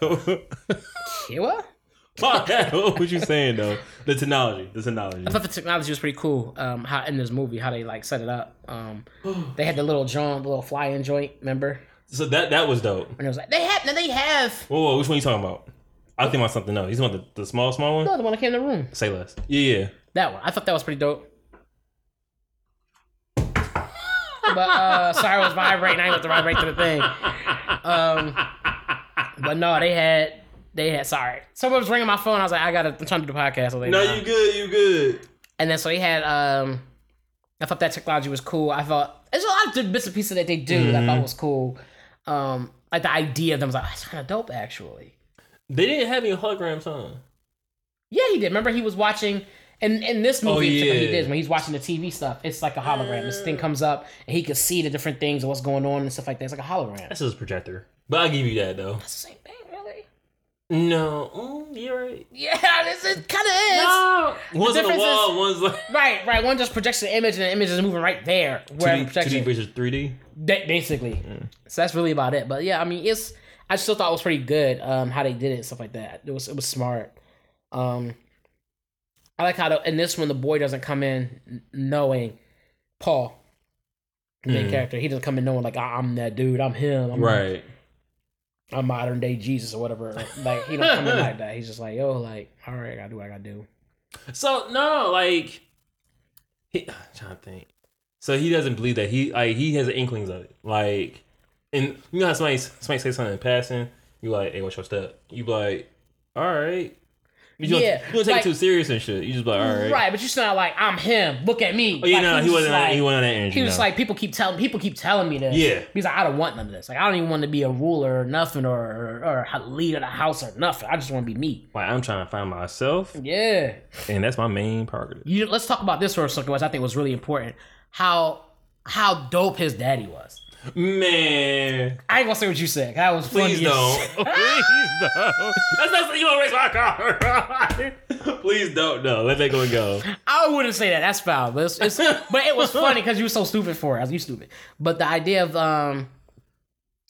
Kiwa? what was you saying though? The technology, the technology. I thought the technology was pretty cool. Um, how in this movie, how they like set it up. Um, [gasps] they had the little joint, the little fly-in joint. Remember? So that that was dope. And it was like they have, no, they have. Whoa, whoa, which one you talking about? I think about something else. He's on the, the small, small one. No, the one that came in the room. Say less. Yeah, yeah. That one. I thought that was pretty dope. [laughs] But uh sorry, it was vibrating. I ain't let the vibrate to the thing. Um, but no, they had they had sorry. Someone was ringing my phone. I was like, I gotta I'm trying to do the podcast. I was like, No, nah. you good, you good. And then so he had um I thought that technology was cool. I thought there's a lot of good bits and pieces that they do that I thought was cool. Um like the idea of them was like, that's kind of dope actually. They didn't have any holograms, huh? Yeah, he did. Remember he was watching and in this movie, Oh, particular, he yeah. did when he's watching the TV stuff. It's like a hologram. This thing comes up and he can see the different things and what's going on and stuff like that. It's like a hologram. That's his projector. But I'll give you that though. That's the same thing, really. No, mm, you're right. Yeah, [laughs] this is kind of is. No, one's on the wall, one's like Right, right. One just projects the image and the image is moving right there where 2D, projection. 2D versus 3D. Ba- basically. So that's really about it. But yeah, I mean, it's I still thought it was pretty good um, how they did it and stuff like that. It was it was smart. Um, I like how the, in this one the boy doesn't come in knowing Paul, the main Mhm. character. He doesn't come in knowing like "Ah, I'm that dude. I'm him. I'm, Right. I'm modern day Jesus or whatever. Like he don't come in like that. He's just like yo, like all right, I gotta do what I gotta do. So no, like he, [sighs] I'm trying to think. So he doesn't believe that he like he has inklings of it. Like, and you know how somebody somebody say something in passing, you like, hey, what's your step? You be like, all right. You don't, Yeah, you don't take like- it too serious and shit. You just be like, all right. Right, but you're not like I'm him. Look at me. Oh yeah, Like, no, he wasn't. like- he wasn't on that energy. He was no. like, people keep telling people keep telling me this. Yeah. He's like, I don't want none of this. Like, I don't even want to be a ruler or nothing or or, or a lead of the house or nothing. I just want to be me. like I'm trying to find myself, Yeah. and that's my main prerogative. You let's talk about this for a second, which I think was really important. How how dope his daddy was. Man, I ain't gonna say what you said. That was please as- don't. [laughs] please don't. That's not you want to raise my car. please don't. No, let that go and go. I wouldn't say that. That's foul. But it's, it's but it was funny because you were so stupid for it. I was you stupid. But the idea of um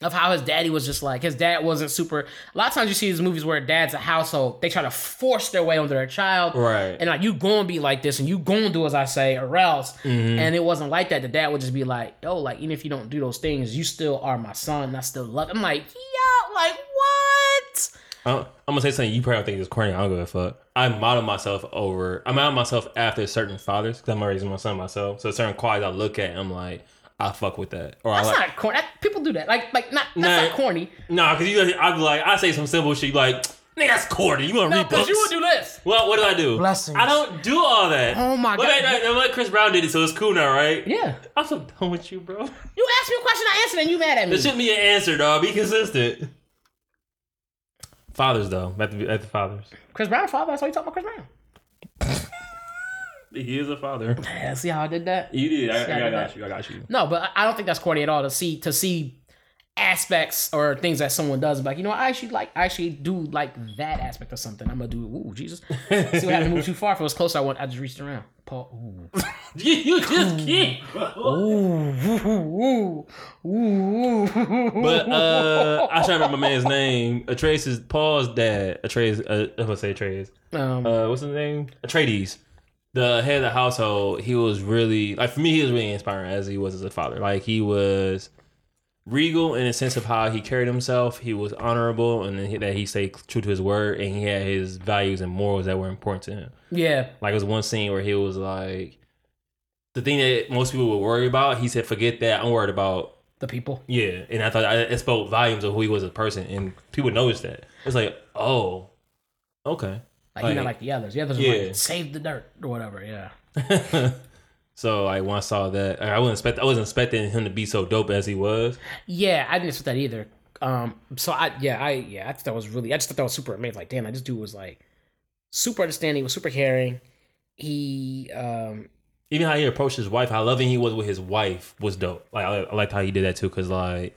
of how his daddy was just like his dad wasn't super. A lot of times you see these movies where dad's a household. They try to force their way onto their child, Right. And like you gonna be like this, and you gonna do as I say, or else. Mm-hmm. And it wasn't like that. The dad would just be like, "Yo, like even if you don't do those things, you still are my son. And I still love." I'm like, "Yeah, like what?" I'm, I'm gonna say something you probably don't think is corny. I don't give a fuck. I model myself over. I model myself after certain fathers because I'm raising my son myself. So certain qualities I look at, I'm like, I fuck with that. Or I That's like, not corny. That, people do that. Like, like not that's Nah. not corny. nah, because you, I be like, I say some simple shit. Like, nigga, that's corny. You want to No, read because books? you would do this. well, what do I do? Blessings. I don't do all that. Oh my But God. wait, wait, wait, Chris Brown did it, so it's cool now, right? Yeah. I'm so done with you, bro. You asked me a question, I answered, and you mad at me. There shouldn't be an answer, dog. Be consistent. Fathers, though, at the, at the fathers. Chris Brown, father. That's why you talking about Chris Brown. [laughs] He is a father. [laughs] Yeah, see how I did that? You did. I, See, I I, got you. I got you. No, but I don't think that's corny at all to see to see aspects or things that someone does. Like, you know, I actually like I actually do like that aspect of something. I'm gonna do. Ooh, Jesus. see, had to move too far. If it was close, I want. I just reached around. Paul. Ooh. [laughs] You, you just can't. Ooh. Ooh. Ooh. Ooh. But uh, I try to remember my man's name. Atreus is Paul's dad. Atreus. Uh, I was gonna say Atreus. um, Uh, what's his name? Atreides. The head of the household, he was really like for me, he was really inspiring as he was as a father. Like he was regal in a sense of how he carried himself. He was honorable, and then he- that he stayed true to his word, and he had his values and morals that were important to him. Yeah, Like it was one scene where he was like, the thing that most people would worry about, he said, "Forget that. I'm worried about the people. yeah." And I thought I- it spoke volumes of who he was as a person, and people noticed that. It's like, oh, okay. Like, you're not Like- like the others. The others Yeah. like save the dirt or whatever. Yeah. [laughs] so like when I saw that, I wasn't expect I wasn't expecting him to be so dope as he was. Yeah, I didn't expect that either. Um, so I yeah, I yeah, I thought that was really I just thought that was super amazing. Like, damn, like, this dude was like super understanding, was super caring. He um Even how he approached his wife, how loving he was with his wife was dope. Like I, I liked how he did that too, because like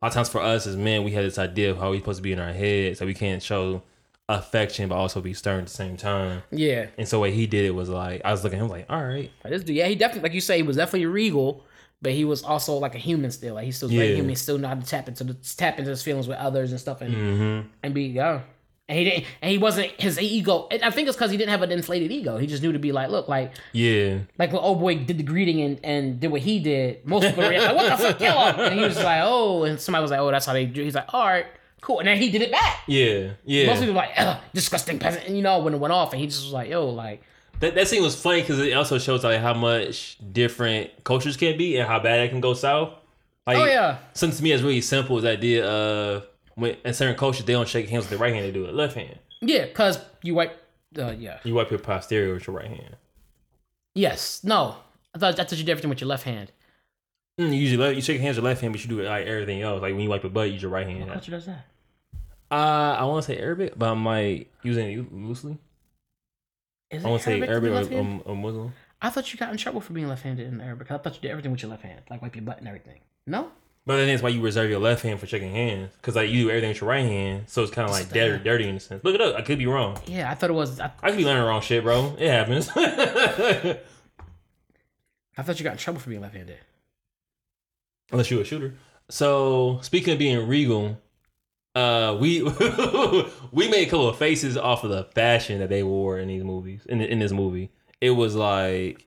a lot of times for us as men, we had this idea of how we're supposed to be in our head, so we can't show affection but also be stern at the same time. yeah, And so what he did it was like I was looking at him like, all right, this dude, yeah, he definitely like you say, he was definitely regal, but he was also like a human still. Like he's still Yeah. human, he still know how to tap into the tap into his feelings with others and stuff and mm-hmm. and be yeah. And he didn't, and he wasn't his ego. and I think it's because he didn't have an inflated ego. He just knew to be like, look, like, yeah, like when old boy did the greeting and, and did what he did. Most people were like, what the fuck, kill him? And he was like, oh, and somebody was like, oh, that's how they do. He's like, all right, cool. And then he did it back. yeah, yeah. Most people were like, disgusting peasant. And you know, when it went off, and he just was like, yo, like, That, that scene was funny because it also shows like how much different cultures can be and how bad it can go south. Like, oh yeah, something to me is really simple is the idea of when in certain cultures they don't shake hands with the right hand, they do it left hand. yeah, because you wipe, uh, yeah, You wipe your posterior with your right hand. yes, no. I thought that's what you did everything with your left hand. Mm, you usually you shake hands with your left hand, but you do it like everything else. Like when you wipe your butt, you use your right hand. What culture does that? Uh, I want to say Arabic, but I might using it loosely. Is I want to say Arabic to be Arabic left or, or, or Muslim. I thought you got in trouble for being left-handed in Arabic. Because I thought you did everything with your left hand, like wipe your butt and everything. No, But then that's why you reserve your left hand for shaking hands, because like you do everything with your right hand, so it's kind of like dirty, dirty in a sense. Look it up. I could be wrong. yeah, I thought it was. I, I could be learning wrong shit, bro. It happens. [laughs] I thought you got in trouble for being left-handed. Unless you're a shooter. So speaking of being regal, uh, we [laughs] we made a couple of faces off of the fashion that they wore in these movies. In in this movie, it was like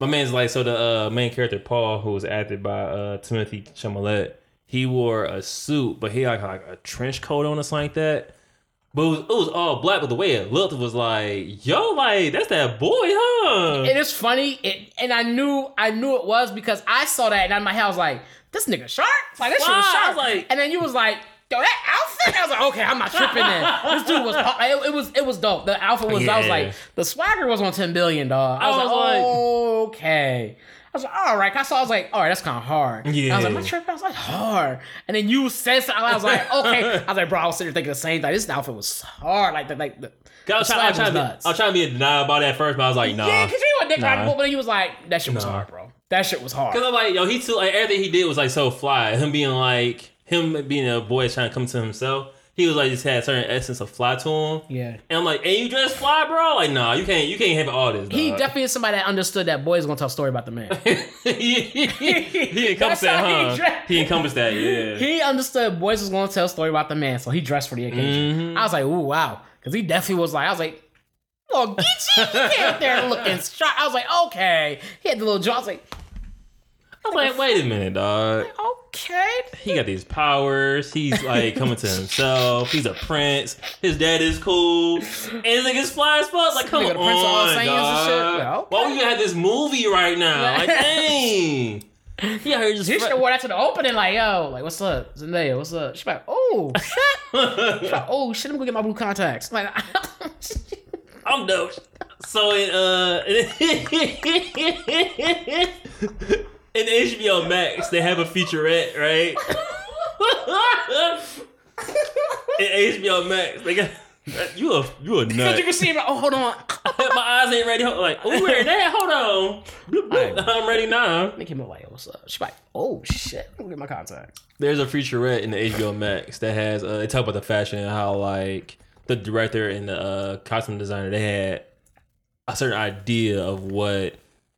my man's like so the uh, main character Paul, who was acted by uh, Timothée Chalamet, he wore a suit, but he had like a trench coat on us like that. But it was, it was all black, but the way it looked was like, yo, like that's that boy, huh? And It is funny, it, and I knew I knew it was because I saw that and in my head I was like, "This nigga sharp, like this shit was sharp." was like- and then you was like, "Yo, that outfit." I was like, "Okay, I'm not tripping." Then this dude was [laughs] it, it was it was dope. The outfit was. I was like, the swagger was on ten billion, dog. I was, I like, was like- oh, okay. I was like, all right. I saw. I was like, all right, that's kind of hard. Yeah. I was like, my trip. I was like, hard. And then you said something. I was like, okay. I was like, bro, I was sitting there thinking the same thing. This outfit was hard. Like, the, like the, I was trying, I was trying be. I was trying to be a denial about that first, but I was like, nah. Yeah, because you were dick Nah. riding, but you was like, that shit was Nah. hard, bro. That shit was hard. Cause I'm like, yo, he too like everything he did was like so fly. Him being like him being a boy trying to come to himself. He was like just had a certain essence of fly to him. Yeah. And I'm like, and you dress fly, bro? Like, nah, you can't you can't have all this. He definitely is somebody that understood that boys gonna tell a story about the man. [laughs] he, he, he encompassed that, how he huh? He encompassed that, yeah. he understood boys was gonna tell a story about the man, so he dressed for the occasion. Mhm. I was like, ooh, wow. Because he definitely was like, I was like, oh, get you. He came there looking [laughs] sharp. I was like, okay. He had the little jaw. I was like, was like, wait a minute, dog. [laughs] okay. He got these powers. He's like coming to himself. He's a prince. His dad is cool. And this nigga's fly as fuck. Like, come Nigga, on, the Prince of all Saiyans and dog. shit? Yeah, okay. Why we gonna have this movie right now? Like, [laughs] dang. He out here just. He should have wore that to the opening, like, yo, like, what's up? Zendaya, what's up? She's like, oh, [laughs] shit. She's like, oh, shit, I'm gonna get my blue contacts. Like, I'm dope. So in uh in HBO Max they have a featurette, right? [laughs] in HBO Max they got you a you a Cause nut. you can see like, oh, hold on. [laughs] My eyes ain't ready. Like, oh, where that? Hold on. Bloop, bloop. I'm ready now. They came up like, what's up? She's like, oh, shit, I'm gonna get my contacts. There's a featurette in the HBO Max that has uh, they talk about the fashion and how like the director and the uh, costume designer they had a certain idea of what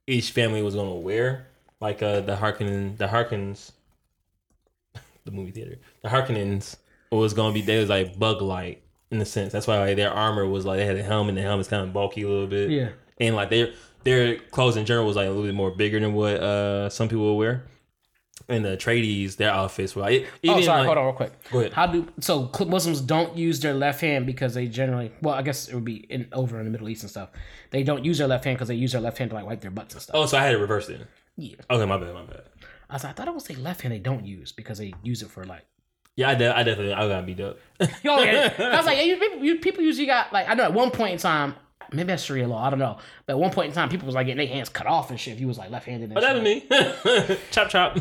each family was gonna wear. Like uh, the Harkonnen, the Harkins, [laughs] the movie theater, the Harkonnens was gonna be they was like bug light in a sense. That's why like, their armor was like they had a helmet. and The helmet's kind of bulky a little bit. Yeah. and like their their clothes in general was like a little bit more bigger than what uh some people would wear. And the tradies, their outfits were like even oh, sorry. like, hold on, real quick. Go ahead. How do so Muslims don't use their left hand because they generally well, I guess it would be in over in the Middle East and stuff. They don't use their left hand because they use their left hand to like wipe their butts and stuff. Oh, so I had to reverse then. Yeah. Okay, my bad, my bad. I was like, I thought it was the left hand they don't use because they use it for like. Yeah, I, de- I definitely I got beat up. Yeah. I was like, yeah, you, people, you, people usually got like I know at one point in time. Maybe that's Sharia law. I don't know. But at one point in time, people was like getting their hands cut off and shit. If you was like left-handed. And But that was me. [laughs] chop chop.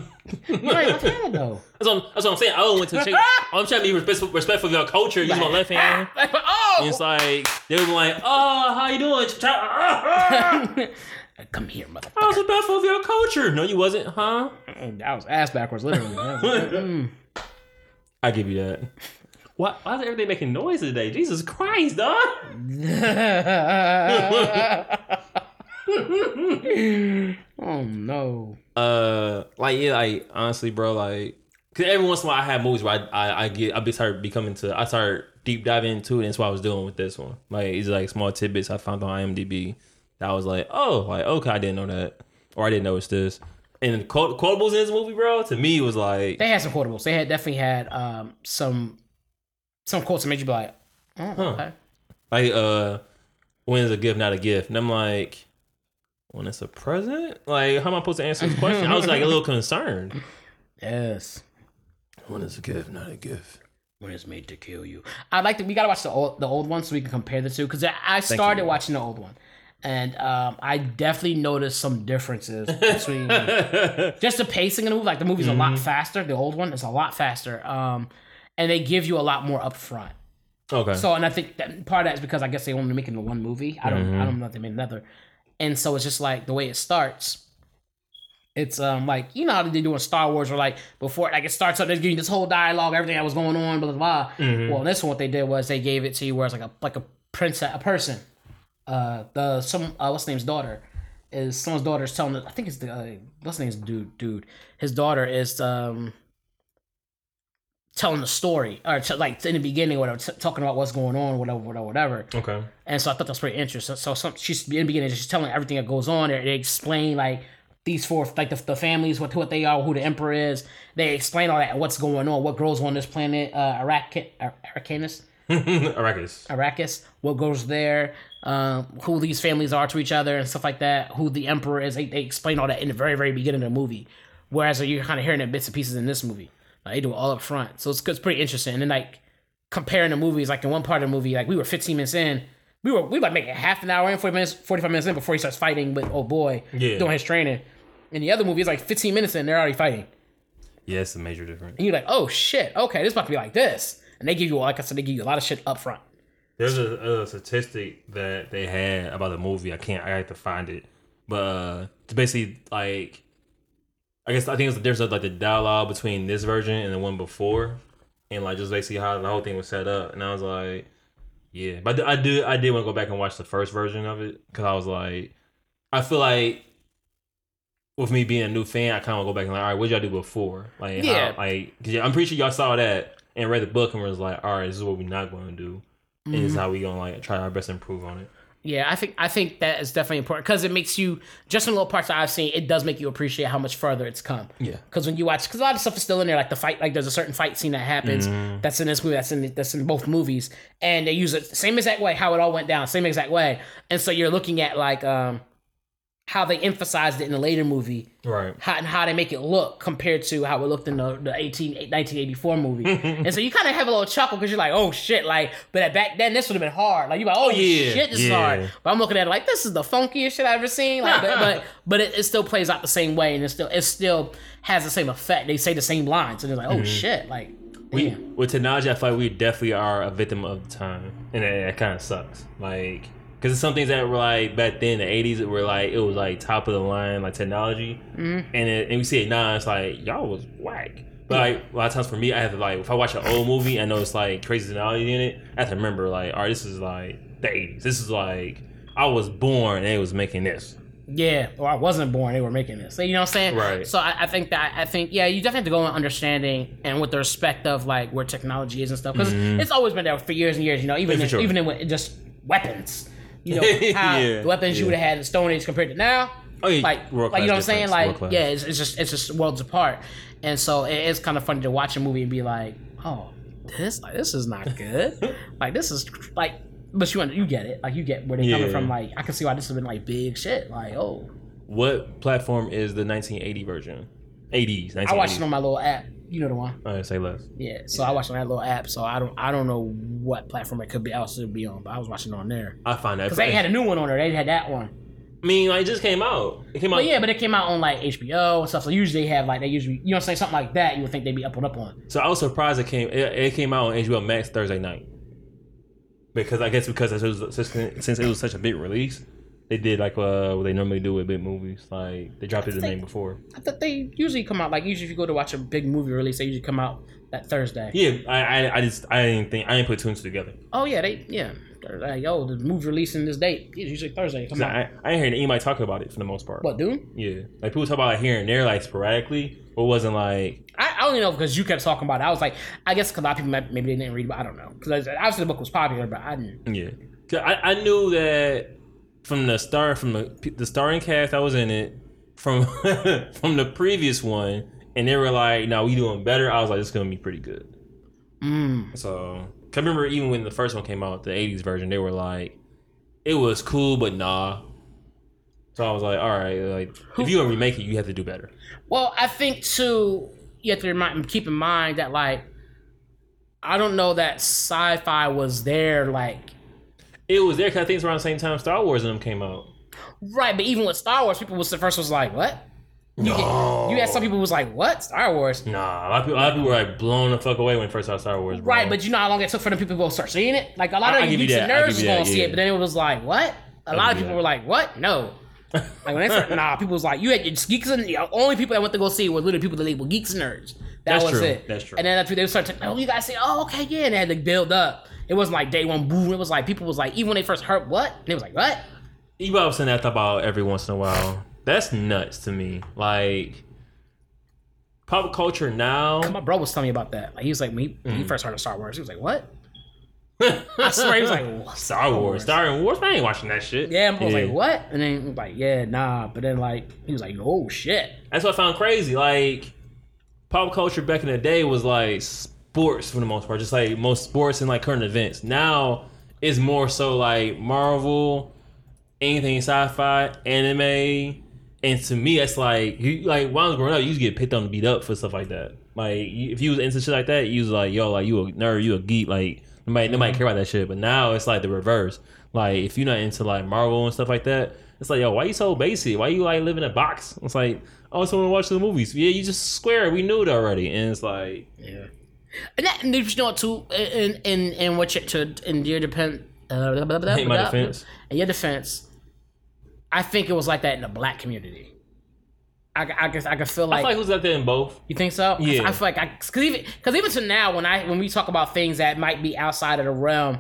You're right, left-handed though. [laughs] That's what, I'm, that's what I'm saying. I don't want to change. [laughs] I'm trying to be respectful, respectful of your culture. Use my left hand. Like, oh, And it's like they were like, "Oh, how you doing?" Chop, chop. Come here, mother. I was a respectful of your culture. No, you wasn't, huh? That was ass backwards, literally. That was- [laughs] mm. I give you that. Why, why is everything making noise today? Jesus Christ, dog. [laughs] oh no. Uh, like yeah, like honestly, bro, like, cause every once in a while I have movies where I I, I get I be start becoming to I start deep diving into it. And that's what I was doing with this one. Like it's like small tidbits I found on IMDb that I was like, oh, like okay, I didn't know that, or I didn't know notice this. And quote, quotables in this movie, bro, to me was like, They had some quotables. They had definitely had um some some quotes that made you be like, oh, okay. like uh, when is a gift not a gift? And I'm like, when it's a present, like how am I supposed to answer this question? I was like a little [laughs] concerned. Yes. When is a gift not a gift? When it's made to kill you. I like that. we gotta watch the old the old one so we can compare the two. Because I started watching the old one. And um, I definitely noticed some differences [laughs] between just the pacing of the movie. Like the movie's a lot faster. The old one is a lot faster. Um, and they give you a lot more upfront. Okay. So, and I think that part of that is because I guess they only making the one movie. I don't, I don't know if they made another. And so it's just like the way it starts. It's um like you know how they do in Star Wars, or like before like it starts up, they're giving this whole dialogue, everything that was going on, blah blah blah. Well, this one, what they did was they gave it to you where it's like a like a princess, a person. Uh, the some uh, what's the name's daughter is someone's daughter is telling. The, I think it's the uh, what's the name's dude. Dude, his daughter is um telling the story or t- like in the beginning, whatever, t- talking about what's going on, whatever, whatever, whatever. okay. And so I thought that's pretty interesting. So, so some, she's in the beginning, she's telling everything that goes on. They, they explain like these four, like the, the families, what what they are, who the emperor is. They explain all that, what's going on, what grows on this planet, uh, Arrak- Ar- [laughs] Arrakis. Arrakis, what goes there, um, who these families are to each other, and stuff like that. Who the emperor is. They, they explain all that in the very very beginning of the movie. Whereas you're kind of hearing it bits and pieces in this movie. Like, they do it all up front, so it's, it's pretty interesting. And then like comparing the movies, like in one part of the movie, like we were 15 minutes in, we were we like making half an hour in, 40 minutes, 45 minutes in before he starts fighting with oh boy, Yeah. doing his training. In the other movie, it's like 15 minutes in, they're already fighting. Yeah, it's a major difference. And you're like, oh shit, okay, this about to be like this. And they give you, like I said, they give you a lot of shit up front. There's a, a statistic that they had about the movie. I can't. I have to find it. But uh, it's basically like, I guess I think it's, there's a, like the dialogue between this version and the one before, and like just basically how the whole thing was set up. And I was like, yeah. But I do. I did want to go back and watch the first version of it because I was like, I feel like. With me being a new fan, I kind of go back and like, all right, what did y'all do before? Like, Yeah. how, like, cause I'm pretty sure y'all saw that and read the book and was like, all right, this is what we're not going to do and this is how we gonna like try our best to improve on it. Yeah, I think I think that is definitely important because it makes you just in little parts that I've seen. It does make you appreciate how much further it's come. Yeah. Because when you watch, because a lot of stuff is still in there, like the fight, like there's a certain fight scene that happens that's in this movie, that's in that's in both movies, and they use it the same exact way how it all went down, same exact way, and so you're looking at like um how they emphasized it in the later movie, Right. how and how they make it look compared to how it looked in the, the 18, 1984 movie. [laughs] and so you kind of have a little chuckle because you're like, oh shit, like, but back then this would have been hard. Like, you're like, oh yeah, shit, this is hard. But I'm looking at it like, this is the funkiest shit I've ever seen. Like, but but, [laughs] but it, it still plays out the same way and it still it still has the same effect. They say the same lines and it's like, oh mm-hmm. shit, like, We damn. with technology, I feel like we definitely are a victim of the time, and that, that kind of sucks. Like, because some things that were like back then, the '80s, it were like it was like top of the line, like technology, and it, and we see it now, it's like y'all was whack. But like a lot of times for me, I have to like if I watch an old movie, I know it's like crazy technology in it. I have to remember like, all right, this is like the '80s. This is like I was born and they was making this. Yeah, or I wasn't born. They were making this. So, you know what I'm saying? Right. So I, I think that I think yeah, you definitely have to go in understanding and with the respect of like where technology is and stuff because it's always been there for years and years. You know, even Mm-hmm. Yeah, in, sure. even in just weapons. You know [laughs] how Yeah, the weapons you would have had in Stone Age compared to now. Oh, yeah, like, like you know what I'm saying? Like yeah, it's, it's just it's just worlds apart. And so it, it's kind of funny to watch a movie and be like, oh, this like this is not good. [laughs] like this is like, but you you get it. Like you get where they're coming from. Like I can see why this has been like big shit. Like oh. What platform is the 1980 version? 80s. 1980s. I watched it on my little app. You know the one. Oh, All right, say less. Yeah. So I watched on that little app. So I don't I don't know what platform it could be else to be on, but I was watching on there. I find that. Because they had a new one on there. They had that one. I mean, like, it just came out. It came out. But yeah, but it came out on like HBO and stuff. So usually they have like they usually you know what I'm saying something like that. You would think they'd be up and up on. So I was surprised it came. It, it came out on HBO Max Thursday night. Because I guess because it was, since it was such a big release, they did like uh, what they normally do with big movies. Like they dropped it the night before. I thought they usually come out like usually if you go to watch a big movie release, they usually come out that Thursday. Yeah, I, I I just I didn't think I didn't put two and two together. Oh yeah, they yeah. They're Like, yo, the movie releasing this date. It's usually Thursday. Come on. I I ain't hearing anybody talk about it for the most part. What, dude? Yeah, like people talk about it here and there, like sporadically, but it wasn't like I, I only know because you kept talking about it. I was like, I guess 'cause a lot of people maybe they didn't read, but I don't know. Because obviously the book was popular, but I didn't. Yeah. I, I knew that from the start, from the the starting cast that was in it, from [laughs] from the previous one, and they were like, "No, we doing better." I was like, "It's gonna be pretty good." Mm. So, I remember even when the first one came out, the '80s version, they were like, "It was cool, but nah." So I was like, "All right, like if you gonna remake it, you have to do better." Well, I think too, you have to remind, keep in mind that like, I don't know that sci-fi was there like It was there because I think it's around the same time Star Wars and them came out. right, but even with Star Wars, people was the first was like, what? You, No. you had some people was like, what? Star Wars? Nah, a lot of people, a lot of people were like blown the fuck away when first saw Star Wars. Bro. Right, but you know how long it took for the people to start seeing it? Like a lot of I geeks and nerds was gonna that, see it, but then it was like, what? A lot of people that. were like, what? No. Like when they started, [laughs] nah, people was like, you had your geeks and the only people that went to go see it were literally people that labeled geeks and nerds. That That's was true, it. that's true. And then after they started, oh, you guys say, oh, okay, yeah, and they had to build up. It wasn't like day one boom. It was like people was like, even when they first heard what, and they was like, what? You about saying that about every once in a while. That's nuts to me. Like pop culture now. My bro was telling me about that. Like he was like, when he, when Mm. he first heard of Star Wars, he was like, what? I swear he was like, what? Star Wars, Star Wars. I ain't watching that shit. Yeah, and I was like, what? And then he was like, yeah, nah. But then like he was like, oh shit. That's what I found crazy. Like pop culture back in the day was like sports for the most part, just like most sports and like current events. Now it's more so like Marvel, anything sci-fi, anime, and to me that's like you like when I was growing up, you used to get picked on and beat up for stuff like that. Like if you was into shit like that, you was like, yo, like you a nerd, you a geek, like nobody nobody mm-hmm. care about that shit. But now it's like the reverse. Like if you're not into like Marvel and stuff like that, it's like, yo, why you so basic? Why you like live in a box? It's like, oh, I just want to watch the movies. Yeah, you just square. We knew it already, and it's like, Yeah. And that, and you know what too, in in in what you, to in your depend, uh, blah, blah, blah, In my defense. In your defense, I think it was like that in the black community. I, I guess I could feel I like, feel like it was out there in both. you think so. Yeah. I feel like I because even because even to now when I when we talk about things that might be outside of the realm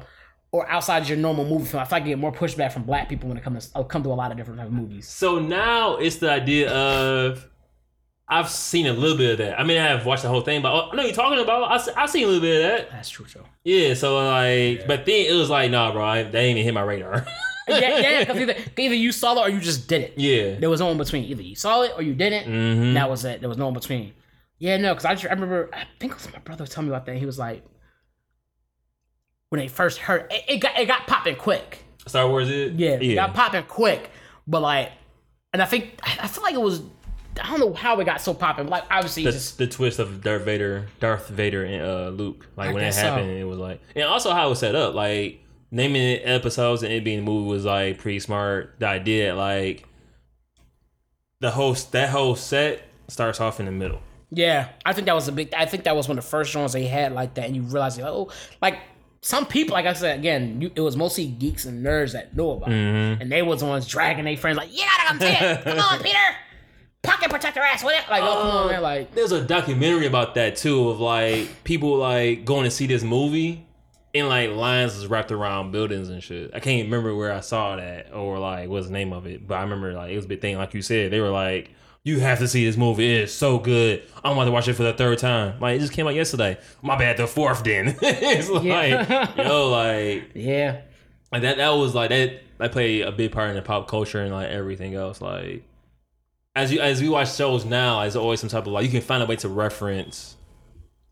or outside of your normal movie film, I feel like I get more pushback from black people when it comes to, come to a lot of different type of movies. So now it's the idea of. I've seen a little bit of that. I mean, I have watched the whole thing, but I know you're talking about. I, I've seen a little bit of that. That's true too. Yeah, so like, but then it was like, nah, bro, I, that ain't even hit my radar. yeah, yeah, because [laughs] either, either you saw it or you just did it. yeah. There was no in between. Either you saw it or you didn't. Mm-hmm. That was it. There was no in between. Yeah, no, because I, just- I remember, I think it was my brother telling me about that. He was like, when they first heard it, it got it got popping quick. Star Wars is Yeah, it yeah. got popping quick. But like, and I think I I feel like it was. I don't know how it got so popping. Like obviously, the, just the twist of Darth Vader, Darth Vader and uh, Luke. Like I when it guess so. happened, it was like, and also how it was set up. Like naming it episodes and it being a movie was like pretty smart. The idea, like the whole that whole set starts off in the middle. yeah. I think that was a big. I think that was one of the first ones they had like that, and you realize, like, oh, like some people, like I said again, you, it was mostly geeks and nerds that knew about. Mm-hmm. and they was the ones dragging their friends like, you gotta come see it. Come on, [laughs] Peter. Pocket protector ass with it. Like, oh, come man. Like, There's a documentary about that too, of like people like going to see this movie, and like lines was wrapped around buildings and shit. I can't remember where I saw that or like what's the name of it, but I remember like it was a big thing. Like you said, they were like, "You have to see this movie. It's so good. I'm about to watch it for the third time." Like it just came out yesterday. My bad, the fourth. Then [laughs] it's like, Yeah. yo, like, Yeah. like that. That was like that. That played a big part in the pop culture and like everything else. Like as you as we watch shows now, there's always some type of like you can find a way to reference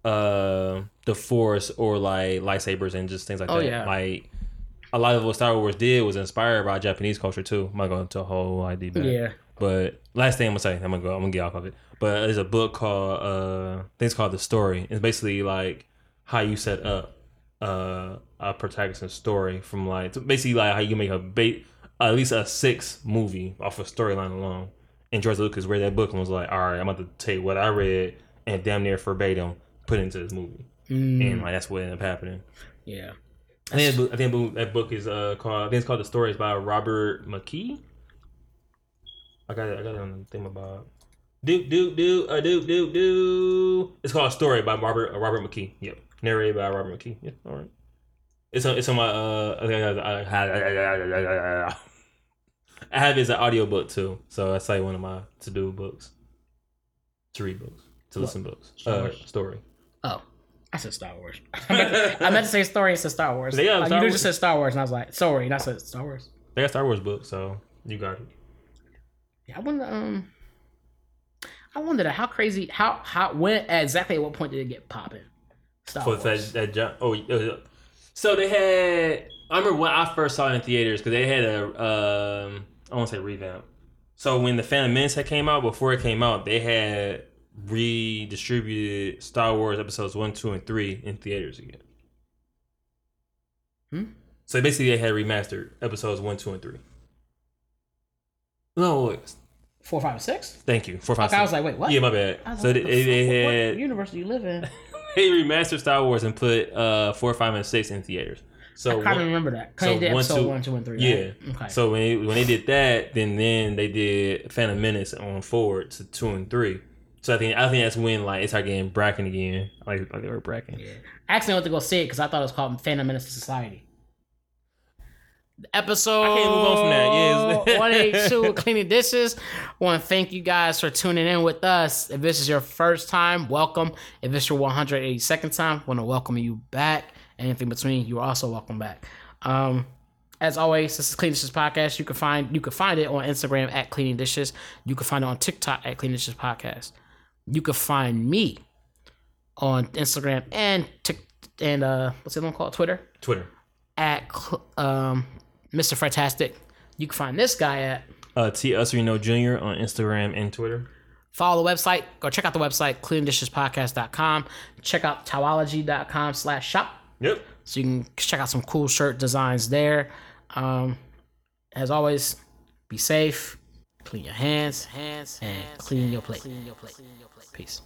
uh the force or like lightsabers and just things like Oh, that. yeah. Like a lot of what Star Wars did was inspired by Japanese culture too. I'm not going to go into a whole idea back. Yeah. But last thing I'm gonna say, I'm gonna go. I'm gonna get off of it. But there's a book called uh, things called The Story. It's basically like how you set up uh, a protagonist's story from like basically like how you make a ba- at least a six movie off a storyline alone. And George Lucas read that book and was like, "All right, I'm about to take what I read and damn near verbatim put it into this movie." Mm, And like that's what ended up happening. yeah. I think, that book, I think that book- is uh called. I think it's called The Stories by Robert McKee. I got it. I got it on the thing about. Do do do uh, do do do. It's called Story by Robert uh, Robert McKee. Yep, narrated by Robert McKee. Yeah, all right. It's on. It's on my. Uh, I I, I, I have it as an audiobook too, so that's like one of my to do books. To read books, to listen books. Star Uh, story. Oh. I said Star Wars. [laughs] I meant, to, I meant to say story and said Star Wars. They got Like, Star you Wars. just said Star Wars, and I was like, sorry, and I said Star Wars. They got Star Wars book, so you got it. Yeah, I wonder. Um, I wondered how crazy, how how when exactly at what point did it get popping? Star for Wars. that, that oh uh, so they had i remember when i first saw it in theaters because they had a um i won't say revamp so when the phantom menace had came out before it came out they had redistributed star wars episodes 1 2 and 3 in theaters again Hmm? so basically they had remastered episodes 1 2 and 3 no wait, Four, five, and six. thank you 4 5 Okay, I was like, wait, what? yeah my bad I was so like, they, the they? Had what universe do you live in? [laughs] they remastered Star Wars and put uh four, five, and six in theaters. So I kind one- of remember that. so Kind of did one, episode two- one, two, and three. yeah. right? Okay. So when they, when they did that, then then they did Phantom Menace on forward to two and three. So I think I think that's when like it's started getting Bracken again, like like they were Bracken. Yeah. I actually went to go see it because I thought it was called Phantom Menace to Society. Episode I can't move on from that, yes. [laughs] 182 [laughs] Cleaning Dishes. I want to thank you guys for tuning in with us. If this is your first time, welcome. If it's your 182nd time, I want to welcome you back. Anything between, you're also welcome back. Um, as always, this is Clean Dishes Podcast. You can find you can find it on Instagram at Cleaning Dishes. You can find it on TikTok at Clean Dishes Podcast. You can find me on Instagram and Tik and uh what's the other one called? Twitter Twitter. at um Mr. Fantastic. You can find this guy at Uh, T Usrino Jr. on Instagram and Twitter. follow the website. Go check out the website, cleandishespodcast.com. Check out towology.com slash shop. Yep. So you can check out some cool shirt designs there. Um, as always, be safe, clean your hands, hands, and hands, clean, your clean your plate. Peace.